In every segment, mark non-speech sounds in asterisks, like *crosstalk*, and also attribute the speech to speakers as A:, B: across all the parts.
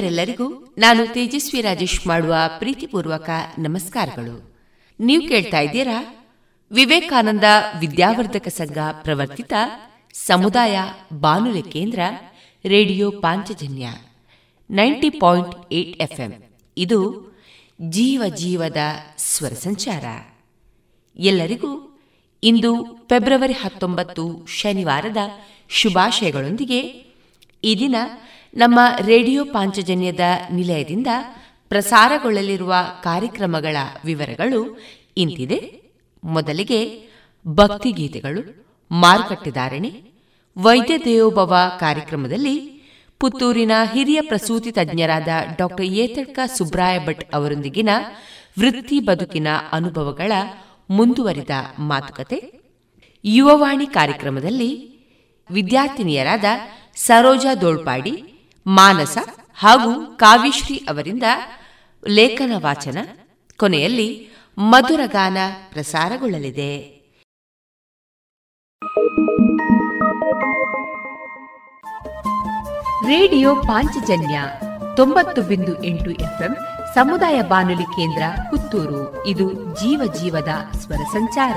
A: ಕೇಳುಗರೆಲ್ಲರಿಗೂ ನಾನು ತೇಜಸ್ವಿ ರಾಜೇಶ್ ಮಾಡುವ ಪ್ರೀತಿಪೂರ್ವಕ ನಮಸ್ಕಾರಗಳು. ನೀವು ಕೇಳ್ತಾ ಇದ್ದೀರಾ? ವಿವೇಕಾನಂದ ವಿದ್ಯಾವರ್ಧಕ ಸಂಘ ಪ್ರವರ್ತಿತ ಸಮುದಾಯ ಬಾನುಲಿ ಕೇಂದ್ರ, radio Panchajanya, ninety point eight FM. ಇದು ಜೀವ ಜೀವದ ಸ್ವರ ಸಂಚಾರ. ಎಲ್ಲರಿಗೂ ಇಂದು ಫೆಬ್ರವರಿ ಹತ್ತೊಂಬತ್ತು ಶನಿವಾರದ ಶುಭಾಶಯಗಳೊಂದಿಗೆ ಈ ದಿನ ನಮ್ಮ ರೇಡಿಯೋ ಪಾಂಚಜನ್ಯದ ನಿಲಯದಿಂದ ಪ್ರಸಾರಗೊಳ್ಳಲಿರುವ ಕಾರ್ಯಕ್ರಮಗಳ ವಿವರಗಳು ಇಂತಿದೆ. ಮೊದಲಿಗೆ ಭಕ್ತಿಗೀತೆಗಳು ಮಾರುಕಟ್ಟೆದಾರಣೆ ವೈದ್ಯ ದೇವೋಭವ ಕಾರ್ಯಕ್ರಮದಲ್ಲಿ ಪುತ್ತೂರಿನ ಹಿರಿಯ ಪ್ರಸೂತಿ ತಜ್ಞರಾದ ಡಾಕ್ಟರ್ ಏತಡ್ಕ ಸುಬ್ರಾಯ ಭಟ್ ಅವರೊಂದಿಗಿನ ವೃತ್ತಿ ಬದುಕಿನ ಅನುಭವಗಳ ಮುಂದುವರಿದ ಮಾತುಕತೆ. ಯುವವಾಣಿ ಕಾರ್ಯಕ್ರಮದಲ್ಲಿ ವಿದ್ಯಾರ್ಥಿನಿಯರಾದ ಸರೋಜಾ ದೋಳ್ಪಾಡಿ ಮಾನಸ ಹಾಗೂ ಕಾವ್ಯಶ್ರೀ ಅವರಿಂದ ಲೇಖನ ವಾಚನ. ಕೊನೆಯಲ್ಲಿ ಮಧುರಗಾನ ಪ್ರಸಾರಗೊಳ್ಳಲಿದೆ. ರೇಡಿಯೋ ಪಾಂಚಜನ್ಯ ತೊಂಬತ್ತು ಬಿಂದು ಎಂಟು ಎಫ್ಎಂ ಸಮುದಾಯ ಬಾನುಲಿ ಕೇಂದ್ರ ಪುತ್ತೂರು. ಇದು ಜೀವ ಜೀವದ ಸ್ವರ ಸಂಚಾರ.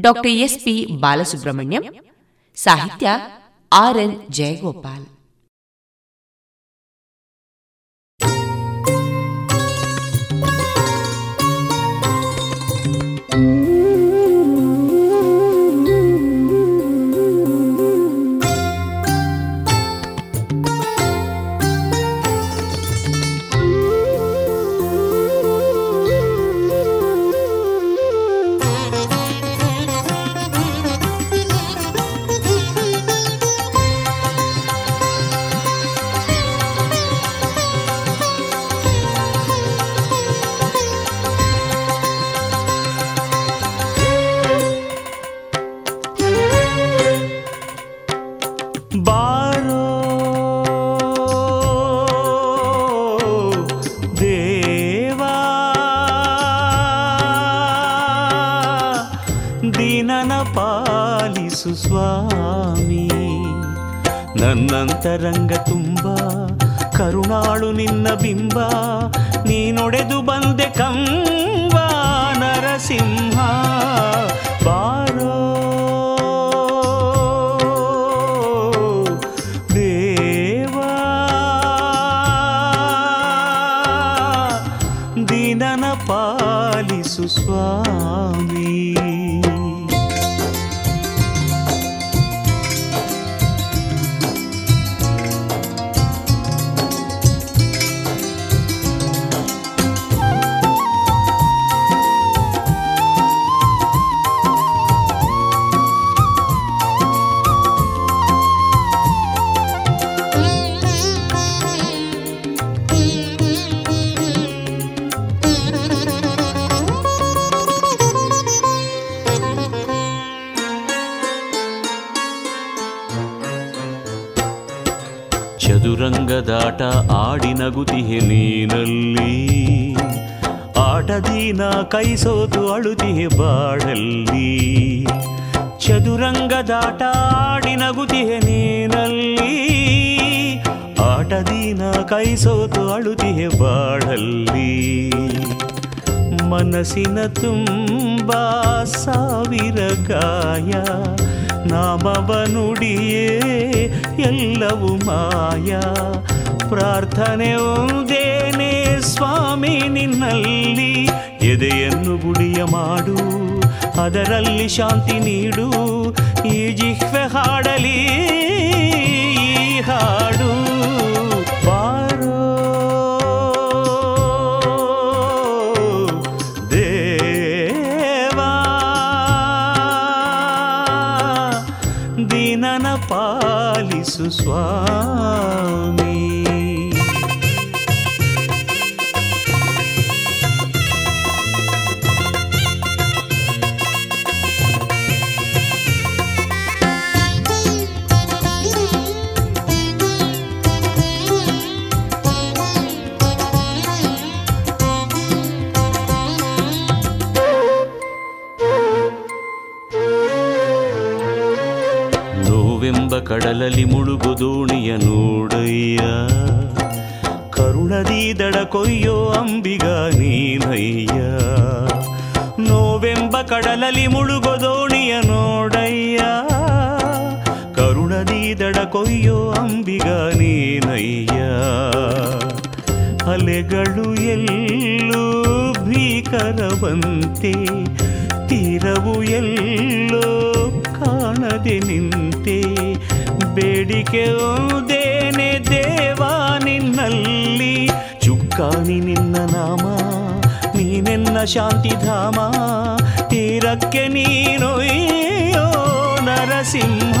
A: ಡಾಕ್ಟರ್ ಎಸ್ ಪಿ ಬಾಲಸುಬ್ರಹ್ಮಣ್ಯಂ ಸಾಹಿತ್ಯ ಆರ್ ಎನ್ ಜಯಗೋಪಾಲ್.
B: ನನ್ನಂತರಂಗ ತುಂಬ ಕರುಣಾಳು ನಿನ್ನ ಬಿಂಬ ನೀನೊಡೆದು ಬಂದೆ ಕಂಬ ನರಸಿಂಹ. ಬಾರೋ ಆಡಿ ನಗುತಿಹೆ ನೀನಲ್ಲಿ. ಆಟದೀನ ಕೈ ಸೋತು ಅಳುತಿಹೆ ಬಾಡಲ್ಲಿ ಚದುರಂಗದಾಟ ಆಡಿ ನಗುತಿಹೆ ನೀನಲ್ಲಿ. ಆಟದೀನ ಕೈ ಸೋತು ಅಳುತಿಹೆ ಬಾಡಲ್ಲಿ ಮನಸ್ಸಿನ ತುಂಬ ಸಾವಿರ ಗಾಯ ನಾಮವ ನುಡಿಯೇ ಎಲ್ಲವೂ ಮಾಯ. ಪ್ರಾರ್ಥನೆ ಒಂದೇನೆ ಸ್ವಾಮಿ ನಿನ್ನಲ್ಲಿ. ಎದೆಯನ್ನು ಗುಡಿಯ ಮಾಡು ಅದರಲ್ಲಿ ಶಾಂತಿ ನೀಡು ಈ ಜಿಹ್ವೆ ಹಾಡಲಿ ಹಾಡು. ಕಡಲಲ್ಲಿ ಮುಳುಗು ದೋಣಿಯ ನೋಡಯ್ಯ. ಕರುಣದಿ ದಡ ಕೊಯ್ಯೋ ಅಂಬಿಗ ನೀನಯ್ಯ. ನೋವೆಂಬ ಕಡಲಲ್ಲಿ ಮುಳುಗು ದೋಣಿಯ ನೋಡಯ್ಯ. ಕರುಣದಿ ದಡ ಕೊಯ್ಯೋ ಅಂಬಿಗ ನೀನಯ್ಯ. ಅಲೆಗಳು ಎಲ್ಲೂ ಭೀಕರವಂತೆ, ತೀರವು ಎಲ್ಲೋ ಕಾಣದೆ ನಿಂತೆ. ಬೇಡಿಕೆ ಓದೇನೆ ದೇವ ನಿನ್ನಲ್ಲಿ. ಚುಕ್ಕಾಣಿ ನಿನ್ನ ನಾಮ ನೀನೆನ್ನ ಶಾಂತಿಧಾಮ ತೀರಕ್ಕೆ ನೀನೊಯ್ಯೋ ನರಸಿಂಹ.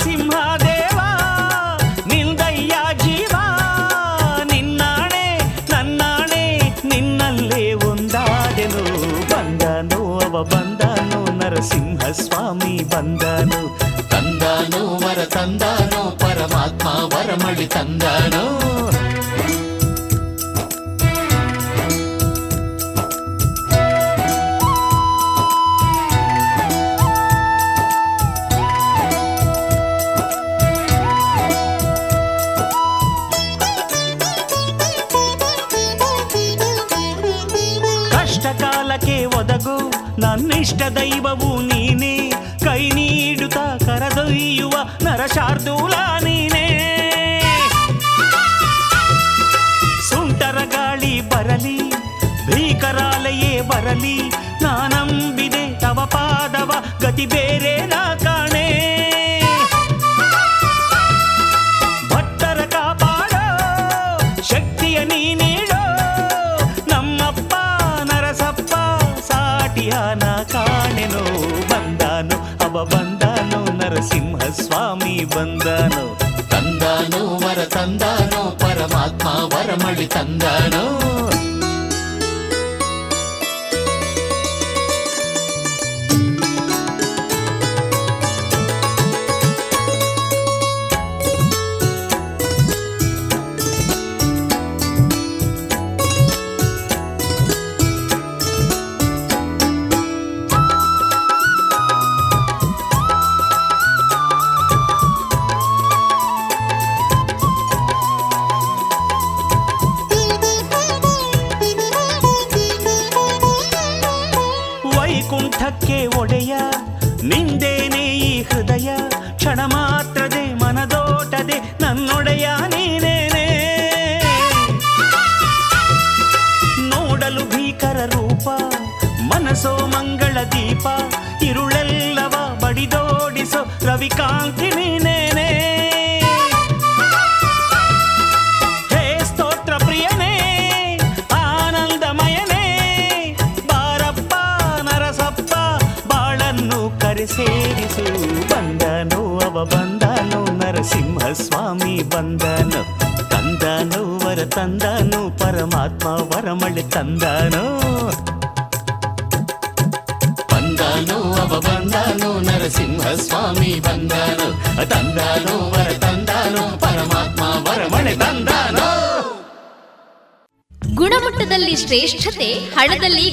B: ನರಸಿಂಹ ದೇವ ನಿಂದಯ್ಯ ಜೀವ, ನಿನ್ನಾಣೆ, ನನ್ನಾಣೆ, ನಿನ್ನಲ್ಲೇ ಒಂದಾದೆನು. ಬಂದನು ಅವ, ಬಂದನು ನರಸಿಂಹ ಸ್ವಾಮಿ ಬಂದನು.
C: ತಂದನು ವರ, ತಂದಾನೋ ಪರಮಾತ್ಮ ವರಮಳಿ ತಂದಾನೋ.
B: ನರಶಾರ್ದೂಲ ನೀನೇ. ಸುಂಟರ ಗಾಳಿ ಬರಲಿ ಭೀಕರಾಲಯೇ ಬರಲಿ ನಾನಂಬಿದೆ ತವ ಪಾದವ ಗತಿ ಬೇರೆ ನಾ
D: కందనం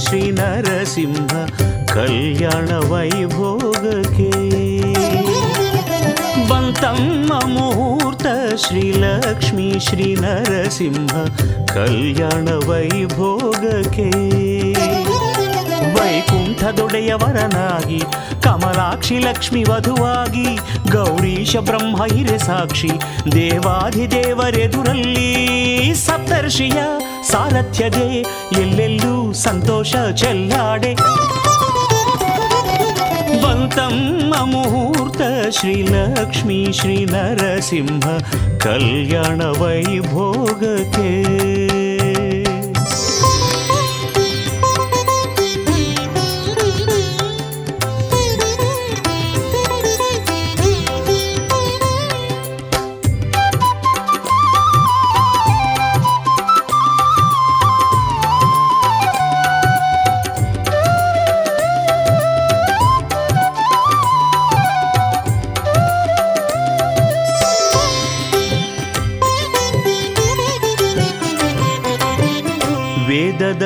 B: ಶ್ರೀ ನರಸಿಂಹ ಕಲ್ಯಾಣ ವೈಭೋಗಕ್ಕೆ. ಬಂತಮ್ಮ ಮುಹೂರ್ತ ಶ್ರೀಲಕ್ಷ್ಮೀ ಶ್ರೀ ನರಸಿಂಹ ಕಲ್ಯಾಣ ವೈಭೋಗಕ್ಕೆ. ವೈಕುಂಠದೊಡೆಯವರನಾಗಿ ಕಮಲಾಕ್ಷಿ ಲಕ್ಷ್ಮಿ ವಧುವಾಗಿ ಗೌರೀಶ ಬ್ರಹ್ಮ ಹಿರೆ ಸಾಕ್ಷಿ ದೇವಾಧಿದೇವರೆದುರಲ್ಲಿ ಸಪ್ತರ್ಷಿಯ ಸಾರಥ್ಯದೆ ಎಲ್ಲೆಲ್ಲೂ ಸಂತೋಷ ಚೆಲ್ಲಾಡೆ ಬಂತಮ್ಮ ಮುಹೂರ್ತ ಶ್ರೀಲಕ್ಷ್ಮೀ ಶ್ರೀ ನರಸಿಂಹ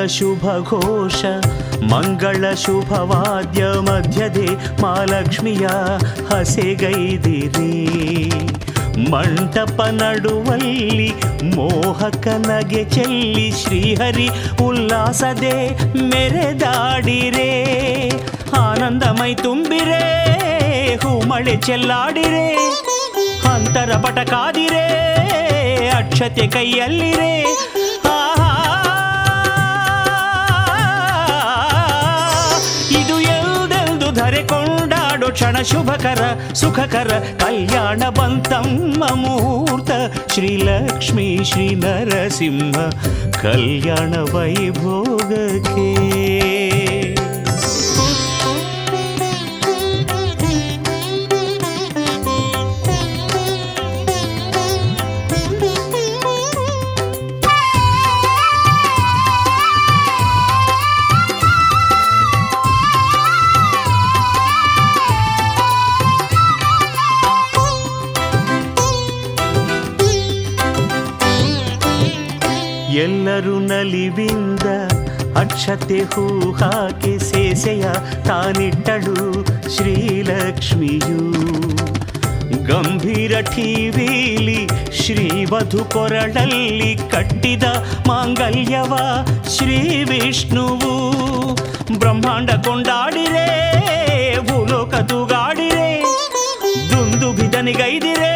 B: ಶುಭ ಘೋಷ ಮಂಗಳ ಶುಭವಾದ್ಯ ಮಧ್ಯದೆ ಮಾಲಕ್ಷ್ಮಿಯ ಹಸೆಗೈದಿರಿ ಮಂಟಪ ನಡುವಲ್ಲಿ ಮೋಹಕ ನಗೆ ಚೆಲ್ಲಿ ಶ್ರೀಹರಿ ಉಲ್ಲಾಸದೆ ಮೆರೆದಾಡಿರೆ. ಆನಂದಮೈ ತುಂಬಿರೆ, ಹೂಮಳೆ ಚೆಲ್ಲಾಡಿರೆ. ಅಂತರ ಪಟ ಕಾದಿರೆ, ಅಕ್ಷತೆ ಕೈಯಲ್ಲಿರೆ. ధరి కొండాడు క్షణ శుభకర సుఖకర కళ్యాణ బంతమ్మ ముహూర్త శ్రీలక్ష్మీ శ్రీ నరసింహ కళ్యాణ వైభోగకే ನಲಿವಿಂದ ಅಕ್ಷತೆ ಹೂ ಹಾಕಿ ಸೇಸೆಯ ತಾನಿಟ್ಟಳು ಶ್ರೀಲಕ್ಷ್ಮಿಯು. ಗಂಭೀರ ಠೀವೀಲಿ ಶ್ರೀವಧು ಕೊರಳಲ್ಲಿ ಕಟ್ಟಿದ ಮಾಂಗಲ್ಯವ ಶ್ರೀ ವಿಷ್ಣುವು. ಬ್ರಹ್ಮಾಂಡ ಕೊಂಡಾಡಿರೆ, ಭೂಲೋಕ ತೂಗಾಡಿರೆ, ದುಂದು ಬಿದನಿಗೈದಿರೆ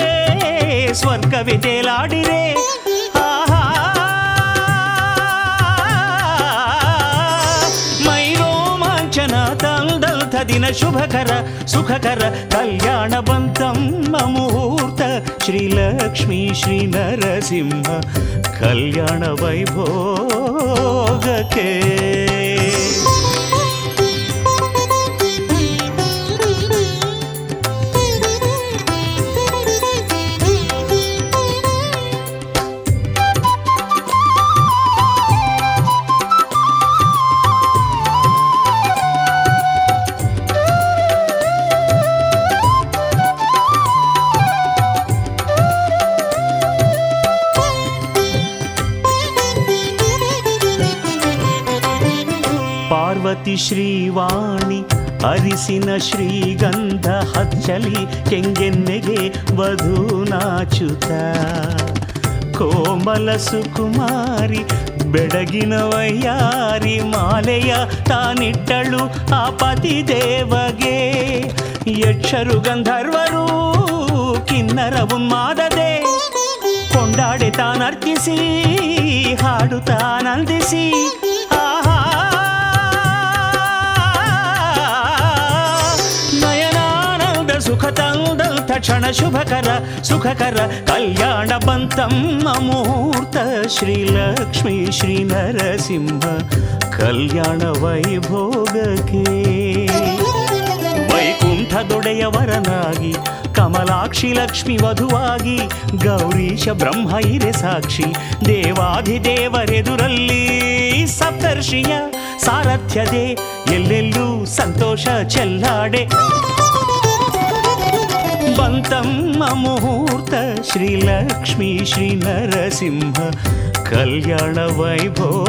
B: ಸ್ವರ್ಗವೇ ತೇಲಾಡಿರೆ. दिनशुभकर सुखकर कल्याणपन्तं नमूत श्रीलक्ष्मी श्रीनरसिंह कल्याणवैभोगके ಪಾರ್ವತಿ ಶ್ರೀವಾಣಿ ಅರಿಸಿನ ಶ್ರೀಗಂಧ ಹಚ್ಚಲಿ ಕೆಂಗೆನ್ನೆಗೆ ವಧೂನಾಚುತ ಕೋಮಲ ಸುಕುಮಾರಿ ಬೆಡಗಿನ ವಯ್ಯಾರಿ ಮಾಲೆಯ ತಾನಿಟ್ಟಳು ಆ ಪತಿ ದೇವಗೆ. ಯಕ್ಷರು ಗಂಧರ್ವರು ಕಿನ್ನರ ಉನ್ಮಾದದೆ ಕೊಂಡಾಡೆ ತಾನರ್ತಿಸಿ ಹಾಡು ಸುಖ ತಂದಂಥ ಕ್ಷಣ ಶುಭಕರ, ಸುಖಕರ ಕಲ್ಯಾಣ ಬಂತಮ್ಮ ಮುಹೂರ್ತ. ಶ್ರೀಲಕ್ಷ್ಮೀ ಶ್ರೀ ನರಸಿಂಹ, ಕಲ್ಯಾಣ ವೈಭೋಗಕ್ಕೆ. ವೈಕುಂಠದೊಡೆಯವರನಾಗಿ ಕಮಲಾಕ್ಷಿ ಲಕ್ಷ್ಮಿ ವಧುವಾಗಿ, ಗೌರೀಶ ಬ್ರಹ್ಮ ಇರೆ ಸಾಕ್ಷಿ, ದೇವಾಧಿದೇವರೆದುರಲ್ಲಿ ಸಪ್ತರ್ಷಿಯ ಸಾರಥ್ಯದೆ ಎಲ್ಲೆಲ್ಲೂ ಸಂತೋಷ ಚೆಲ್ಲಾಡೆ. ಬಂತಮ್ಮ ಮುಹೂರ್ತ, ಶ್ರೀಲಕ್ಷ್ಮೀ ಶ್ರೀ ನರಸಿಂಹ ಕಲ್ಯಾಣ ವೈಭೋಗಕ್ಕೆ.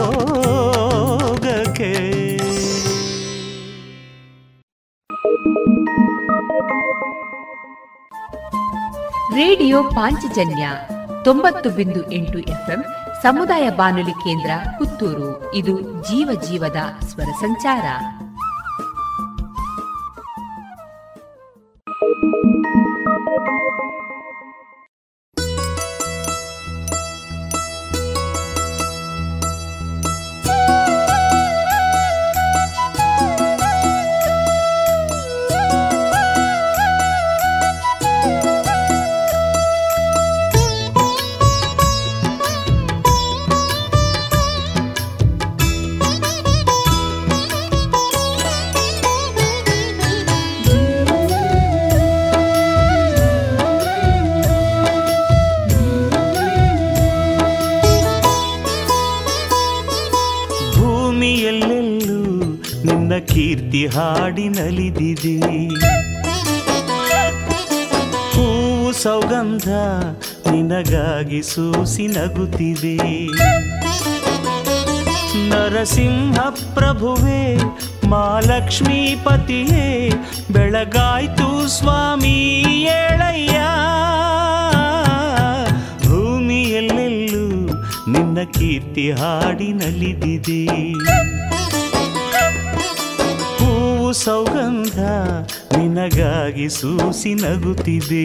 A: ರೇಡಿಯೋ ಪಾಂಚಜನ್ಯ ತೊಂಬತ್ತು ಬಿಂದು ಎಂಟು ಎಫ್ಎಂ, ಸಮುದಾಯ ಬಾನುಲಿ ಕೇಂದ್ರ ಪುತ್ತೂರು. ಇದು ಜೀವ ಜೀವದ ಸ್ವರ ಸಂಚಾರ.
B: ನಲಿದಿದೆ ಹೂವು ಸೌಗಂಧ ನಿನಗಾಗಿ ಸೂಸಿ ನಗುತ್ತಿದೆ. ನರಸಿಂಹ ಪ್ರಭುವೇ ಮಾಲಕ್ಷ್ಮೀ ಪತಿಯೇ ಬೆಳಗಾಯ್ತು ಸ್ವಾಮಿ ಏಳಯ್ಯ. ಭೂಮಿಯಲ್ಲೆಲ್ಲೂ ನಿನ್ನ ಕೀರ್ತಿ ಹಾಡಿ ನಲಿದಿದೆ ಹೂವು ಸೌಗಂಧ ನಿನಗಾಗಿ ಸೂಸಿ ನಗುತ್ತಿದೆ.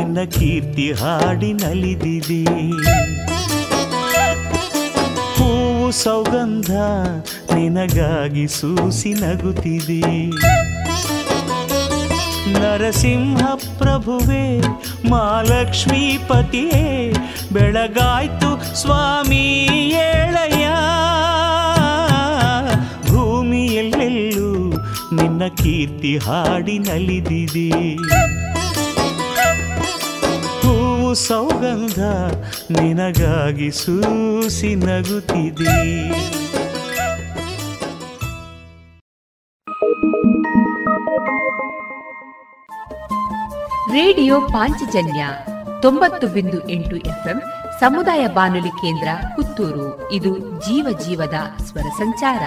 B: ನಿನ್ನ ಕೀರ್ತಿ ಹಾಡಿ ನಲಿದಿದೆ. ಹೂವು ಸೌಗಂಧ ನಿನಗಾಗಿ ಸೂಸಿ ನಗುತ್ತಿದೆ. ನರಸಿಂಹ ಪ್ರಭುವೇ ಮಾಲಕ್ಷ್ಮೀ ಪತಿಯೇ ಬೆಳಗಾಯ್ತು ಸ್ವಾಮಿ ಏಳಯ್ಯ. ಭೂಮಿಯಲ್ಲೆಲ್ಲೂ ನಿನ್ನ ಕೀರ್ತಿ ಹಾಡಿನಲಿದಿದೆ ಹೂವು ಸೌಗಂಧ ನಿನಗಾಗಿ ಸೂಸಿ ನಗುತ್ತಿದೆ.
A: ರೇಡಿಯೋ ಪಾಂಚಜನ್ಯ ತೊಂಬತ್ತು ಬಿಂದು ಎಂಟು ಎಫ್ಎಂ ಸಮುದಾಯ ಬಾನುಲಿ ಕೇಂದ್ರ ಪುತ್ತೂರು. ಇದು ಜೀವ ಜೀವದ ಸ್ವರ ಸಂಚಾರ.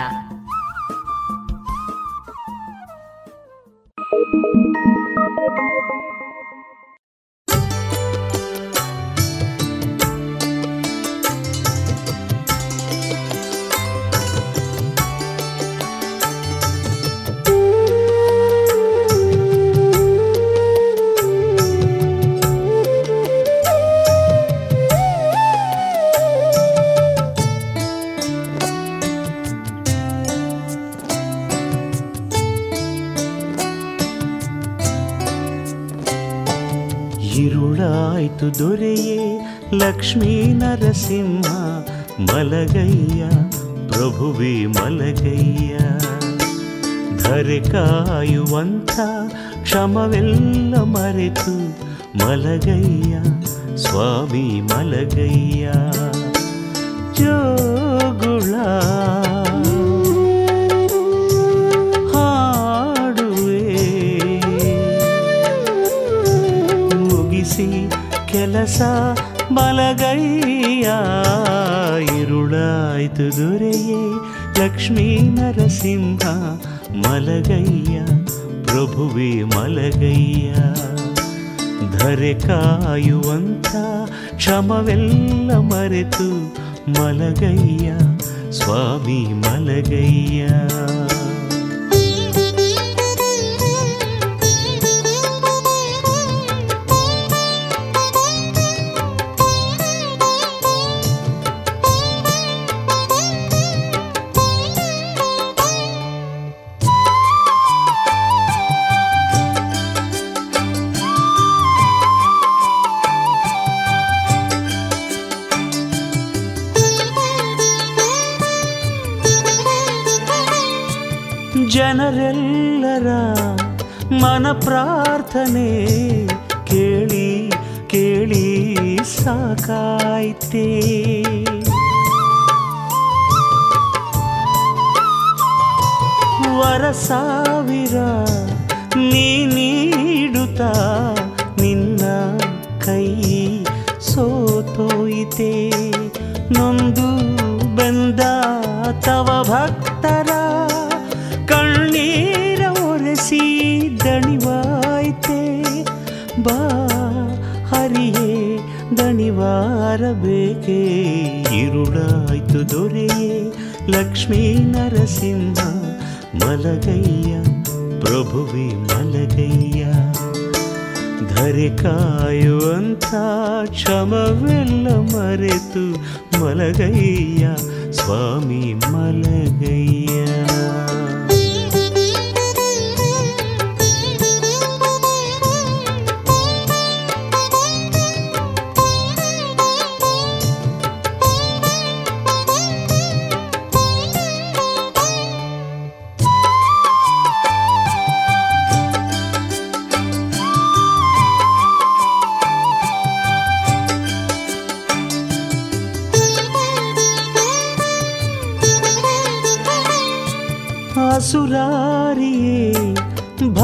B: ಬಂತು ದೊರೆಯೇ ಲಕ್ಷ್ಮೀ ನರಸಿಂಹ ಮಲಗಯ್ಯ, ಪ್ರಭುವಿ ಮಲಗಯ್ಯ. ಧರೆ ಕಾಯುವಂಥ ಕ್ಷಮವೆಲ್ಲ ಮರೆತು ಮಲಗಯ್ಯ, ಸ್ವಾಮಿ ಮಲಗಯ್ಯ. ಜೋಗುಳ ಕೆಲಸ ಬಲಗೈಯ ಇರುಳಾಯ್ತು ದೊರೆಯೇ ಲಕ್ಷ್ಮೀ ನರಸಿಂಹ ಮಲಗಯ್ಯ ಪ್ರಭುವೇ ಮಲಗಯ್ಯ ಧರೆ ಕಾಯುವಂಥ ಕ್ಷಮವೆಲ್ಲ ಮರೆತು ಮಲಗಯ್ಯ ಸ್ವಾಮಿ ಮಲಗಯ್ಯ ಜನರೆಲ್ಲರ ಮನ ಪ್ರಾರ್ಥನೆ ಕೇಳಿ ಕೇಳಿ ಸಾಕಾಯ್ತೇ. ವರ ಸಾವಿರ ನೀ ನೀಡುತ್ತಾ ನಿನ್ನ ಕೈ ಸೋತೋಯಿತೆ. ನೊಂದು ಬಂದ ತವ ಭಕ್ತರ ದಣಿವಾರಬೇಕೇ ಇರುಳಾಯ್ತು ದೊರೆಯೇ? ಲಕ್ಷ್ಮೀ ನರಸಿಂಹ, ಮಲಗಯ್ಯ, ಪ್ರಭುವಿ ಮಲಗಯ್ಯ. ಧರೆ ಕಾಯುವಂಥ ಕ್ಷಮವೆಲ್ಲ ಮರೆತು ಮಲಗಯ್ಯ, ಸ್ವಾಮಿ ಮಲಗಯ್ಯ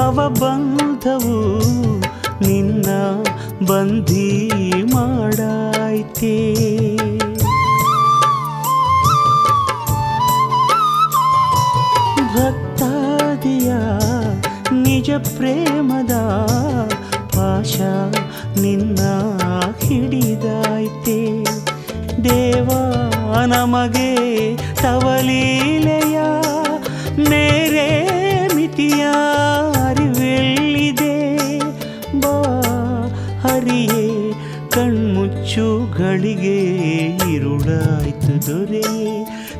B: ಭವಬಂಧವು ನಿನ್ನ ಬಂಧಿ ಮಾಡಾಯ್ತೇ. ಭಕ್ತಾದಿಯ ನಿಜ ಪ್ರೇಮದ ಪಾಶ ನಿನ್ನ ಹಿಡಿದಾಯ್ತೆ. ದೇವ ನಮಗೆ ತವಲೀಲೆಯ ಇರುಳಾಯ್ತು ದೊರೆಯೇ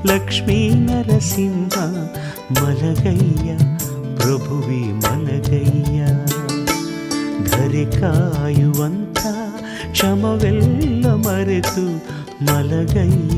B: ಲಕ್ಷ್ಮೀ ನರಸಿಂಹ ಮಲಗಯ್ಯ ಪ್ರಭುವಿ ಮಲಗಯ್ಯ ಧರೆ ಕಾಯುವಂತ ಕ್ಷಮವೆಲ್ಲ ಮರೆತು ಮಲಗಯ್ಯ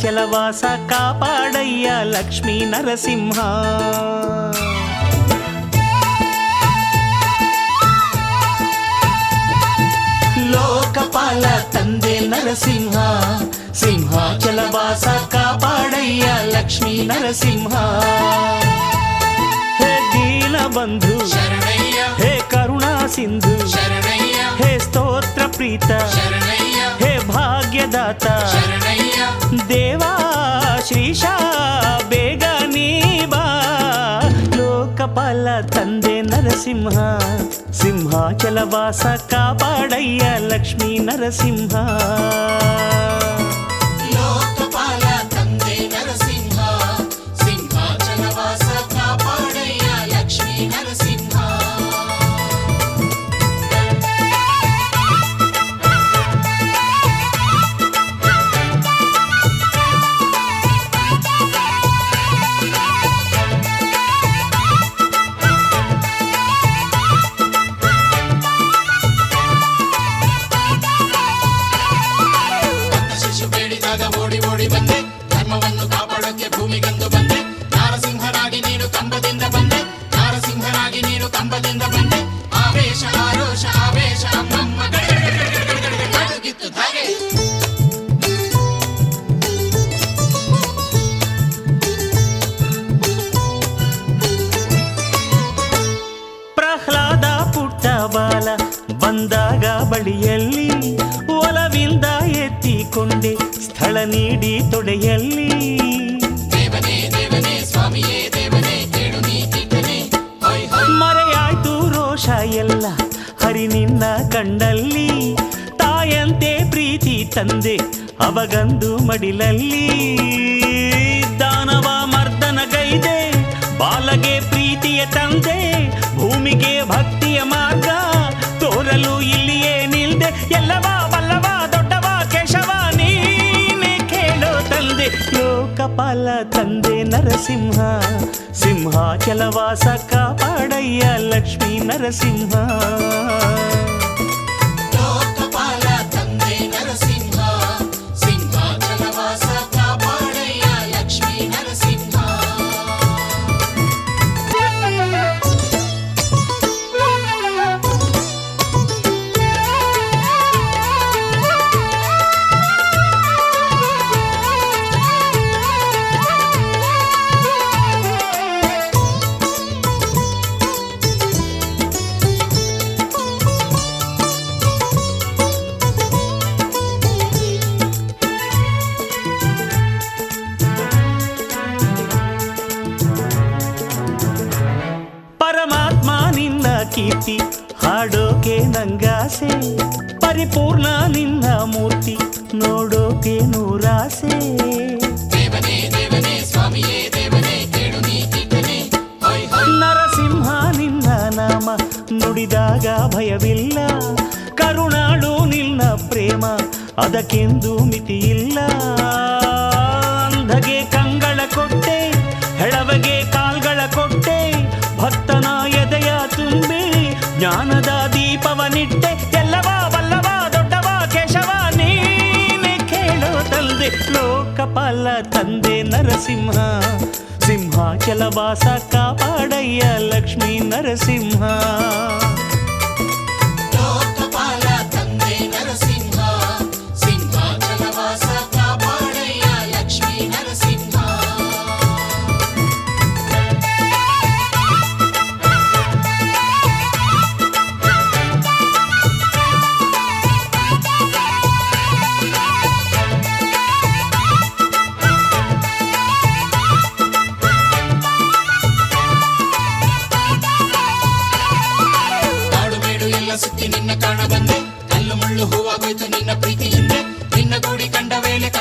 B: चलवास कापाड़या लक्ष्मी नरसिंह। लोकपाल तंदे नरसिंह सिंहाचलवास कापाड़या लक्ष्मी
C: नरसिंह।
B: हे दीन बंधु
C: हे
B: करुणा सिंधु हे
C: स्तोत्र
B: प्रीता हे
C: भाग्यदाता।
B: దేవా ಶ್ರೀಶ ಬೇಗ ನೀ ಬಾ ಲೋಕಪಾಲ ತಂದೆ ನರಸಿಂಹ
C: ಸಿಂಹಾಚಲ ವಾಸ ಕಾಪಾಡಯ್ಯ ಲಕ್ಷ್ಮೀ ನರಸಿಂಹ
B: ತಂದೆ ಅವಗಂದು ಮಡಿಲಲ್ಲಿ. ದಾನವ ಮರ್ದನಗೈದೆ ಬಾಲಗೆ ಪ್ರೀತಿಯ ತಂದೆ, ಭೂಮಿಗೆ ಭಕ್ತಿಯ ಮಾರ್ಗ. ತೋರಲು ಇಲ್ಲಿಯೇ ನಿಲ್ದೆ, ಎಲ್ಲವಾ ಬಲ್ಲವ ದೊಡ್ಡವ ಕೇಶವ ನೀನೆ ಕೇಳೋ ತಂದೆ. ಲೋಕಪಾಲ ತಂದೆ ನರಸಿಂಹ,
C: ಸಿಂಹ ಕೆಲವಾಸ ಕಾಪಾಡಯ್ಯ ಲಕ್ಷ್ಮೀ ನರಸಿಂಹ.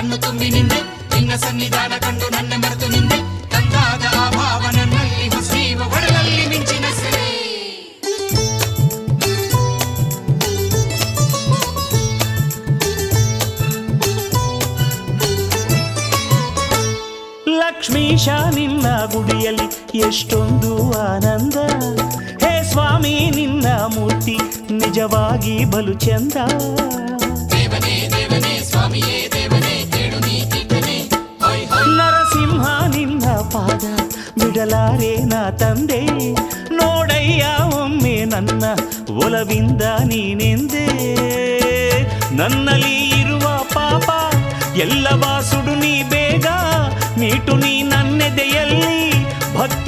B: കണ്ണു തുമ്പി നിന്ന് നിന്ന സന്നിധാന കണ്ടു.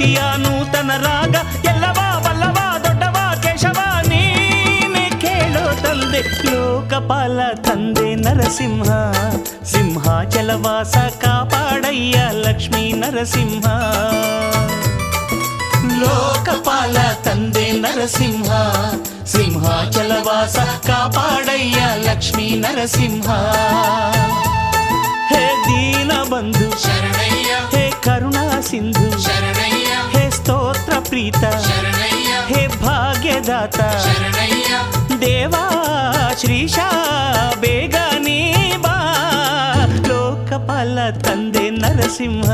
B: ಭಕ್ತಿಯ ನೂತನ ರಾಗ ಎಲ್ಲವ ಬಲ್ಲವ ದೊಡ್ಡವ ಕೇಶವ ನೀನೆ ಕೇಳೋ ತಂದೆ ಲೋಕಪಾಲ ತಂದೆ ನರಸಿಂಹ ಸಿಂಹಾಚಲವಾಸ ಕಾಪಾಡಯ್ಯ ಲಕ್ಷ್ಮೀ ನರಸಿಂಹ ಲೋಕಪಾಲ ತಂದೆ ನರಸಿಂಹ ಸಿಂಹಾಚಲವಾಸ ಕಾಪಾಡಯ್ಯ ಲಕ್ಷ್ಮೀ ನರಸಿಂಹ ಹೇ ದೀನ ಬಂಧು
C: ಶರಣಯ್ಯ
B: ಹೇ ಕರುಣಾ ಸಿಂಧು
C: ಶರಣಯ್ಯ
B: ಹೇ ಸ್ತೋತ್ರ ಪ್ರೀತ
C: ಶರಣಯ್ಯ
B: ಹೇ ಭಾಗ್ಯದಾತ
C: ಶರಣಯ್ಯ
B: ದೇವಾ ಶ್ರೀಶ ಬೇಗ ನೀ ಬಾ ಲೋಕಪಾಲ ತಂದೆ ನರಸಿಂಹ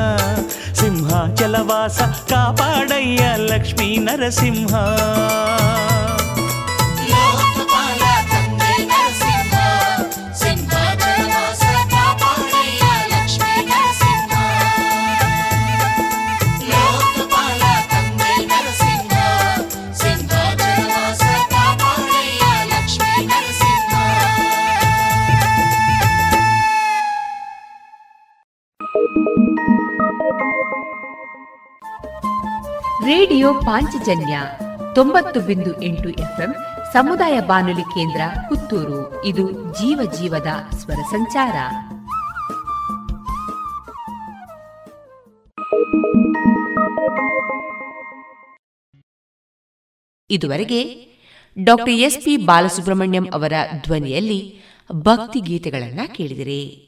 B: ಸಿಂಹಾಚಲವಾಸ ಕಾಪಾಡಯ್ಯ ಲಕ್ಷ್ಮೀ ನರಸಿಂಹ
A: ರೇಡಿಯೋ ಪಾಂಚಜನ್ಯ ತೊಂಬತ್ತು ಬಿಂದು ಎಂಟು ಎಫ್ಎಂ ಸಮುದಾಯ ಬಾನುಲಿ ಕೇಂದ್ರ ಪುತ್ತೂರು. ಇದು ಜೀವ ಜೀವದ ಸ್ವರ ಸಂಚಾರ. ಇದುವರೆಗೆ ಡಾಕ್ಟರ್ ಎಸ್ ಪಿ ಬಾಲಸುಬ್ರಹ್ಮಣ್ಯಂ ಅವರ ಧ್ವನಿಯಲ್ಲಿ ಭಕ್ತಿ ಗೀತೆಗಳನ್ನ ಕೇಳಿದಿರಿ.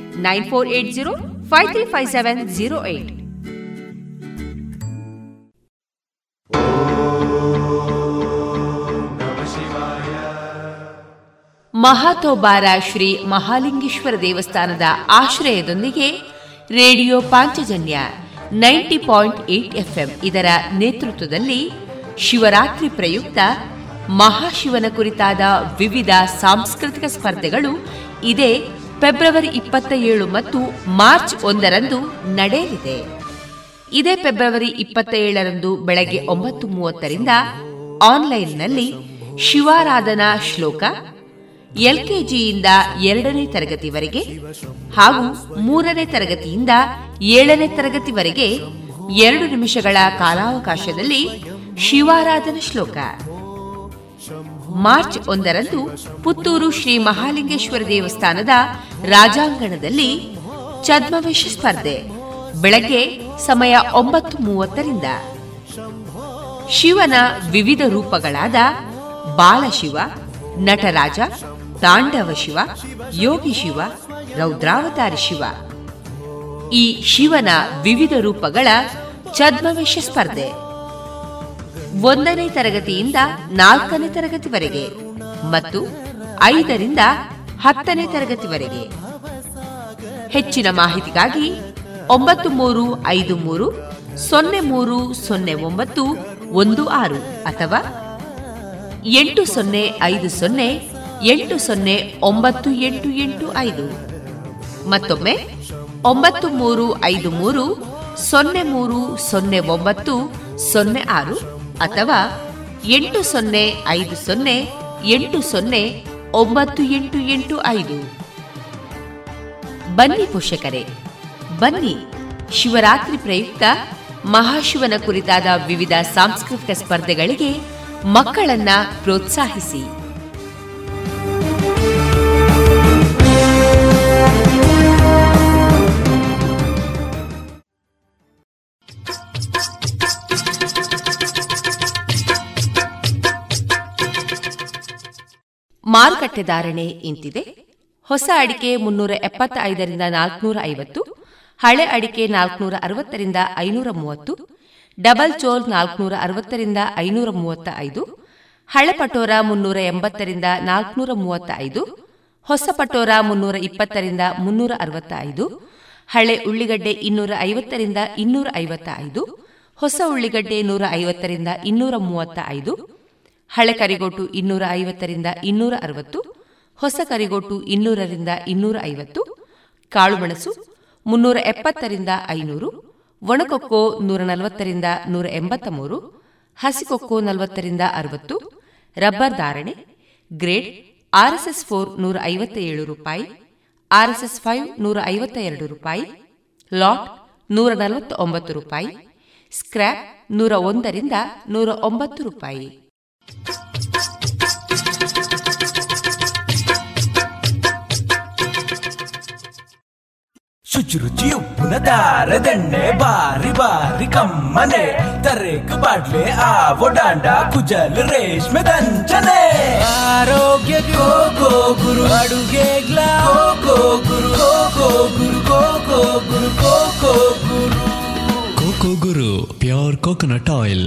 A: nine four eight zero five three five seven zero eight. Mahatobara Shri Mahalingeshwara ದೇವಸ್ಥಾನದ ಆಶ್ರಯದೊಂದಿಗೆ radio Panchajanya ninety point eight FM ಇದರ ನೇತೃತ್ವದಲ್ಲಿ ಶಿವರಾತ್ರಿ ಪ್ರಯುಕ್ತ ಮಹಾಶಿವನ ಕುರಿತಾದ ವಿವಿಧ ಸಾಂಸ್ಕೃತಿಕ ಸ್ಪರ್ಧೆಗಳು ಇದೇ ಫೆಬ್ರವರಿ ಇಪ್ಪತ್ತ ಏಳು ಮತ್ತು ಮಾರ್ಚ್ ಒಂದರಂದು ನಡೆಯಲಿದೆ. ಇದೇ ಫೆಬ್ರವರಿ ಇಪ್ಪತ್ತ ಏಳರಂದು ಬೆಳಗ್ಗೆ ಒಂಬತ್ತು ಮೂವತ್ತರಿಂದ ಆನ್ಲೈನ್ನಲ್ಲಿ ಶಿವಾರಾಧನಾ ಶ್ಲೋಕ, ಎಲ್ಕೆಜಿಯಿಂದ ಎರಡನೇ ತರಗತಿವರೆಗೆ ಹಾಗೂ ಮೂರನೇ ತರಗತಿಯಿಂದ ಏಳನೇ ತರಗತಿವರೆಗೆ ಎರಡು ನಿಮಿಷಗಳ ಕಾಲಾವಕಾಶದಲ್ಲಿ ಶಿವಾರಾಧನಾ ಶ್ಲೋಕ. ಮಾರ್ಚ್ ಒಂದರಂದು ಪುತ್ತೂರು ಶ್ರೀ ಮಹಾಲಿಂಗೇಶ್ವರ ದೇವಸ್ಥಾನದ ರಾಜಾಂಗಣದಲ್ಲಿ ಛದ್ಮವೇಶ ಸ್ಪರ್ಧೆ. ಬೆಳಗ್ಗೆ ಸಮಯ ಒಂಬತ್ತು ಮೂವತ್ತರಿಂದ. ಶಿವನ ವಿವಿಧ ರೂಪಗಳಾದ ಬಾಲಶಿವ, ನಟರಾಜ, ತಾಂಡವ ಶಿವ, ಯೋಗಿ ಶಿವ, ರೌದ್ರಾವತಾರಿ ಶಿವ. ಈ ಶಿವನ ವಿವಿಧ ರೂಪಗಳ ಛದ್ಮವೇಶ ಸ್ಪರ್ಧೆ. ಒಂದನೇ ತರಗತಿಯಿಂದ ನಾಲ್ಕನೇ ತರಗತಿವರೆಗೆ ಮತ್ತು ಐದರಿಂದ ಹತ್ತನೇ ತರಗತಿವರೆಗೆ. ಹೆಚ್ಚಿನ ಮಾಹಿತಿಗಾಗಿ ಒಂಬತ್ತು ಮೂರು ಐದು ಮೂರು ಸೊನ್ನೆ ಮೂರು ಸೊನ್ನೆ ಒಂಬತ್ತು ಒಂದು ಆರು ಅಥವಾ ಎಂಟು ಸೊನ್ನೆ ಐದು ಸೊನ್ನೆ ಎಂಟು ಸೊನ್ನೆ ಒಂಬತ್ತು ಎಂಟು ಎಂಟು ಐದು. ಮತ್ತೊಮ್ಮೆ ಒಂಬತ್ತು ಮೂರು ಐದು ಮೂರು ಸೊನ್ನೆ ಮೂರು ಸೊನ್ನೆ ಒಂಬತ್ತು ಸೊನ್ನೆ ಆರು ಅಥವಾ ಎಂಟು ಸೊನ್ನೆ ಐದು ಸೊನ್ನೆ ಎಂಟು ಸೊನ್ನೆ ಒಂಬತ್ತು ಎಂಟು ಎಂಟು ಐದು. ಬನ್ನಿ ಪೋಷಕರೇ, ಬನ್ನಿ. ಶಿವರಾತ್ರಿ ಪ್ರಯುಕ್ತ ಮಹಾಶಿವನ ಕುರಿತಾದ ವಿವಿಧ ಸಾಂಸ್ಕೃತಿಕ ಸ್ಪರ್ಧೆಗಳಿಗೆ ಮಕ್ಕಳನ್ನ ಪ್ರೋತ್ಸಾಹಿಸಿ. ಮಾರುಕಟ್ಟೆ ಧಾರಣೆ ಇಂತಿದೆ. ಹೊಸ ಅಡಿಕೆ ಮುನ್ನೂರ ಎಪ್ಪತ್ತ ಐದರಿಂದ ನಾಲ್ಕುನೂರ ಐವತ್ತು, ಹಳೆ ಅಡಿಕೆ ನಾಲ್ಕನೂರ ಅರವತ್ತರಿಂದ ಐನೂರ ಮೂವತ್ತು, ಡಬಲ್ ಚೋಲ್ ನಾಲ್ಕನೂರ ಅರವತ್ತರಿಂದ ಐನೂರ ಮೂವತ್ತ ಐದು ಹಳೆ ಪಟೋರ ಮುನ್ನೂರ ಎಂಬತ್ತರಿಂದ ನಾಲ್ಕನೂರ ಮೂವತ್ತ ಐದು ಹೊಸ ಪಟೋರ ಮುನ್ನೂರ ಇಪ್ಪತ್ತರಿಂದ ಮುನ್ನೂರ ಅರವತ್ತ ಐದು ಹಳೆ ಉಳ್ಳಿಗಡ್ಡೆ ಇನ್ನೂರ ಐವತ್ತರಿಂದ ಇನ್ನೂರ ಐವತ್ತ ಐದು ಹೊಸ ಉಳ್ಳಿಗಡ್ಡೆ ನೂರ ಐವತ್ತರಿಂದ ಇನ್ನೂರ ಮೂವತ್ತ ಐದು ಹಳೆ ಕರಿಗೋಟು ಇನ್ನೂರ ಐವತ್ತರಿಂದ ಇನ್ನೂರ ಅರವತ್ತು, ಹೊಸ ಕರಿಗೋಟು ಇನ್ನೂರರಿಂದ ಇನ್ನೂರ ಐವತ್ತು ಕಾಳುಮೆಣಸು ಮುನ್ನೂರ ಎಪ್ಪತ್ತರಿಂದ ಐನೂರು, ಒಣಕೊಕ್ಕೋ ನೂರ ನಲವತ್ತರಿಂದ ನೂರ ಎಂಬತ್ತ ಮೂರು ಹಸಿಕೊಕ್ಕೋ ನಲವತ್ತರಿಂದ ಅರವತ್ತು, ರಬ್ಬರ್ ಧಾರಣೆ, ಗ್ರೇಡ್ ಆರ್ಎಸ್ಎಸ್ ಫೋರ್ ನೂರ ಐವತ್ತ ಏಳು ರೂಪಾಯಿ, ಆರ್ಎಸ್ಎಸ್ ಫೈವ್ ನೂರ ಐವತ್ತ ಎರಡು ರೂಪಾಯಿ, ಲಾಟ್ ನೂರ ನಲವತ್ತ ಒಂಬತ್ತು ರೂಪಾಯಿ, ಸ್ಕ್ರ್ಯಾಪ್ ನೂರ ಒಂದರಿಂದ ನೂರ ಒಂಬತ್ತು ರೂಪಾಯಿ.
E: ಶುಚಿರುಚಿ ಉಪ್ಪುನ ದಾರದೆಣ್ಣೆ ಬಾರಿ ಬಾರಿ ಕಮ್ಮನೆ ತರೇಕು ಬಾಡ್ಲೆ ಆವೋ ಡಾಂಡ ಕುಜಲ್ ರೇಷ್ಮೆ ದಂಚನೆ ಆರೋಗ್ಯ ಗೋ ಗೋ ಗುರು ಅಡುಗೆಗ್ಲ ಗೋ ಗುರು ಗೋ ಗೋ ಗುರು ಗೋ ಗೋ ಗುರು ಗೋ ಗೋ ಗುರು
F: ಕೋಕೋ ಗುರು ಪ್ಯೂರ್ ಕೋಕೋನಟ್ ಆಯಿಲ್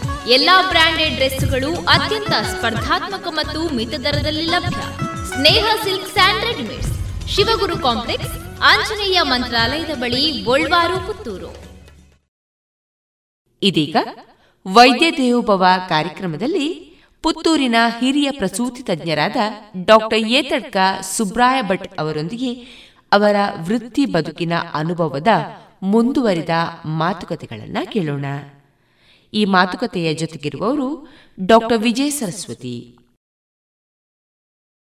D: ಎಲ್ಲಾ ಬ್ರಾಂಡೆಡ್ ಡ್ರೆಸ್ಗಳು ಅತ್ಯಂತ ಸ್ಪರ್ಧಾತ್ಮಕ ಮತ್ತು ಮಿತ ದರದಲ್ಲಿ ಲಭ್ಯ. Sneha silk and readymades, Shivaguru complex, Anjaneya ಮಂತ್ರಾಲಯದ ಬಳಿ ಪುತ್ತೂರು.
A: ಇದೀಗ ವೈದ್ಯ ದೇವೋಭವ ಕಾರ್ಯಕ್ರಮದಲ್ಲಿ ಪುತ್ತೂರಿನ ಹಿರಿಯ ಪ್ರಸೂತಿ ತಜ್ಞರಾದ ಡಾಕ್ಟರ್ ಏತಡ್ಕ ಸುಬ್ರಾಯ ಭಟ್ ಅವರೊಂದಿಗೆ ಅವರ ವೃತ್ತಿ ಬದುಕಿನ ಅನುಭವದ ಮುಂದುವರಿದ ಮಾತುಕತೆಗಳನ್ನು ಕೇಳೋಣ. ಈ ಮಾತುಕತೆಯ ಜೊತೆಗಿರುವವರು ಡಾಕ್ಟರ್ ವಿಜಯ ಸರಸ್ವತಿ.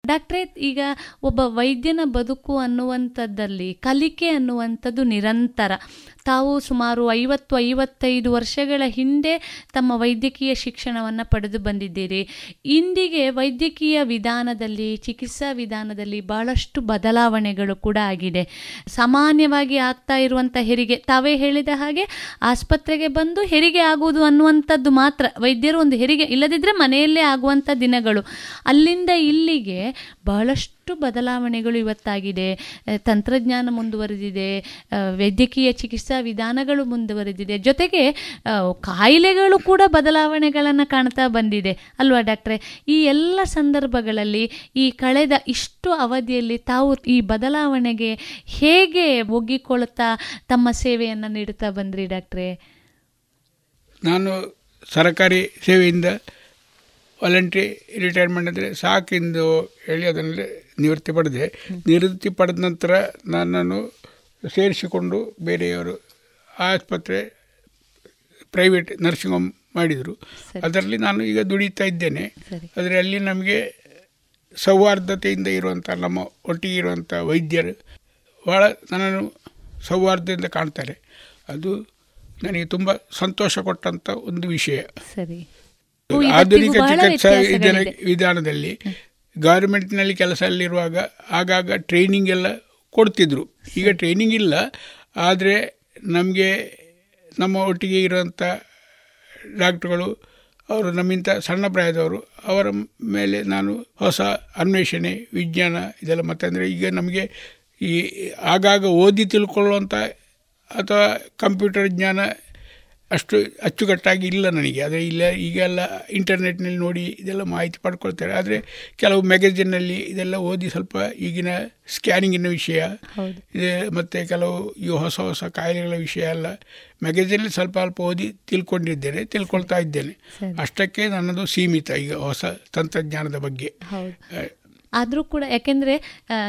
G: ಡಾಕ್ಟ್ರೇ, ಈಗ ಒಬ್ಬ ವೈದ್ಯನ ಬದುಕು ಅನ್ನುವಂಥದ್ದಲ್ಲಿ ಕಲಿಕೆ ಅನ್ನುವಂಥದ್ದು ನಿರಂತರ. ತಾವು ಸುಮಾರು ಐವತ್ತು, ಐವತ್ತೈದು ವರ್ಷಗಳ ಹಿಂದೆ ತಮ್ಮ ವೈದ್ಯಕೀಯ ಶಿಕ್ಷಣವನ್ನು ಪಡೆದು ಬಂದಿದ್ದೀರಿ. ಇಂದಿಗೆ ವೈದ್ಯಕೀಯ ವಿಧಾನದಲ್ಲಿ, ಚಿಕಿತ್ಸಾ ವಿಧಾನದಲ್ಲಿ ಬಹಳಷ್ಟು ಬದಲಾವಣೆಗಳು ಕೂಡ ಆಗಿದೆ. ಸಾಮಾನ್ಯವಾಗಿ ಆಗ್ತಾ ಇರುವಂಥ ಹೆರಿಗೆ, ತಾವೇ ಹೇಳಿದ ಹಾಗೆ ಆಸ್ಪತ್ರೆಗೆ ಬಂದು ಹೆರಿಗೆ ಆಗುವುದು ಅನ್ನುವಂಥದ್ದು ಮಾತ್ರ. ವೈದ್ಯರು ಒಂದು ಹೆರಿಗೆ ಇಲ್ಲದಿದ್ದರೆ ಮನೆಯಲ್ಲೇ ಆಗುವಂಥ ದಿನಗಳು. ಅಲ್ಲಿಂದ ಇಲ್ಲಿಗೆ ಬಹಳಷ್ಟು ಬದಲಾವಣೆಗಳು ಇವತ್ತಾಗಿದೆ. ತಂತ್ರಜ್ಞಾನ ಮುಂದುವರೆದಿದೆ. ವೈದ್ಯಕೀಯ ಚಿಕಿತ್ಸಾ ವಿಧಾನಗಳು ಮುಂದುವರೆದಿದೆ. ಜೊತೆಗೆ ಕಾಯಿಲೆಗಳು ಕೂಡ ಬದಲಾವಣೆಗಳನ್ನು ಕಾಣ್ತಾ ಬಂದಿದೆ. ಅಲ್ವಾ ಡಾಕ್ಟ್ರೆ? ಈ ಎಲ್ಲ ಸಂದರ್ಭಗಳಲ್ಲಿ ಈ ಕಳೆದ ಇಷ್ಟು ಅವಧಿಯಲ್ಲಿ ತಾವು ಈ ಬದಲಾವಣೆಗೆ ಹೇಗೆ ಒಗ್ಗಿಕೊಳ್ಳುತ್ತಾ ತಮ್ಮ ಸೇವೆಯನ್ನು ನೀಡುತ್ತಾ ಬಂದ್ರಿ ಡಾಕ್ಟ್ರೆ?
H: ನಾನು ಸರ್ಕಾರಿ ಸೇವೆಯಿಂದ ವಾಲಂಟ್ರಿ ರಿಟೈರ್ಮೆಂಟ್ ಅಂದರೆ ಸಾಕಿಂದು ಹೇಳಿ ಅದನ್ನೇ ನಿವೃತ್ತಿ ಪಡೆದೆ. ನಿವೃತ್ತಿ ಪಡೆದ ನಂತರ ನನ್ನನ್ನು ಸೇರಿಸಿಕೊಂಡು ಬೇರೆಯವರು ಆಸ್ಪತ್ರೆ ಪ್ರೈವೇಟ್ ನರ್ಸಿಂಗ್ ಹೋಮ್ ಮಾಡಿದರು. ಅದರಲ್ಲಿ ನಾನು ಈಗ ದುಡಿತಾ ಇದ್ದೇನೆ. ಆದರೆ ಅಲ್ಲಿ ನಮಗೆ ಸೌಹಾರ್ದತೆಯಿಂದ ಇರುವಂಥ ನಮ್ಮ ಒಟ್ಟಿಗೆ ಇರುವಂಥ ವೈದ್ಯರು ಭಾಳ ನನ್ನನ್ನು ಸೌಹಾರ್ದದಿಂದ ಕಾಣ್ತಾರೆ. ಅದು ನನಗೆ ತುಂಬ ಸಂತೋಷ ಕೊಟ್ಟಂಥ ಒಂದು ವಿಷಯ. ಆಧುನಿಕ ಚಿಕಿತ್ಸಾ ವಿಧಾನದಲ್ಲಿ ಗವರ್ಮೆಂಟ್ನಲ್ಲಿ ಕೆಲಸದಲ್ಲಿರುವಾಗ ಆಗಾಗ ಟ್ರೈನಿಂಗ್ ಎಲ್ಲ ಕೊಡ್ತಿದ್ರು. ಈಗ ಟ್ರೈನಿಂಗ್ ಇಲ್ಲ, ಆದರೆ ನಮಗೆ ನಮ್ಮ ಒಟ್ಟಿಗೆ ಇರುವಂಥ ಡಾಕ್ಟ್ರುಗಳು, ಅವರು ನಮ್ಮಿಂತ ಸಣ್ಣ ಪ್ರಾಯದವರು, ಅವರ ಮೇಲೆ ನಾನು ಹೊಸ ಅನ್ವೇಷಣೆ, ವಿಜ್ಞಾನ ಇದೆಲ್ಲ ಮತ್ತೆ ಅಂದರೆ ಈಗ ನಮಗೆ ಈ ಆಗಾಗ ಓದಿ ತಿಳ್ಕೊಳ್ಳುವಂಥ ಅಥವಾ ಕಂಪ್ಯೂಟರ್ ಜ್ಞಾನ ಅಷ್ಟು ಅಚ್ಚುಕಟ್ಟಾಗಿ ಇಲ್ಲ ನನಗೆ. ಆದರೆ ಇಲ್ಲ ಈಗೆಲ್ಲ ಇಂಟರ್ನೆಟ್ನಲ್ಲಿ ನೋಡಿ ಇದೆಲ್ಲ ಮಾಹಿತಿ ಪಡ್ಕೊಳ್ತಾರೆ. ಆದರೆ ಕೆಲವು ಮ್ಯಾಗಝಿನ್ನಲ್ಲಿ ಇದೆಲ್ಲ ಓದಿ ಸ್ವಲ್ಪ ಈಗಿನ ಸ್ಕ್ಯಾನಿಂಗಿನ ವಿಷಯ ಇದೆ ಮತ್ತು ಕೆಲವು ಈ ಹೊಸ ಹೊಸ ಕಾಯಿಲೆಗಳ ವಿಷಯ ಎಲ್ಲ ಮ್ಯಾಗಝಿನಲ್ಲಿ ಸ್ವಲ್ಪ ಅಲ್ಪ ಓದಿ ತಿಳ್ಕೊಂಡಿದ್ದೇನೆ ತಿಳ್ಕೊಳ್ತಾ ಇದ್ದೇನೆ. ಅಷ್ಟಕ್ಕೆ ನನ್ನದು ಸೀಮಿತ ಈಗ ಹೊಸ ತಂತ್ರಜ್ಞಾನದ ಬಗ್ಗೆ.
G: ಆದರೂ ಕೂಡ ಯಾಕೆಂದರೆ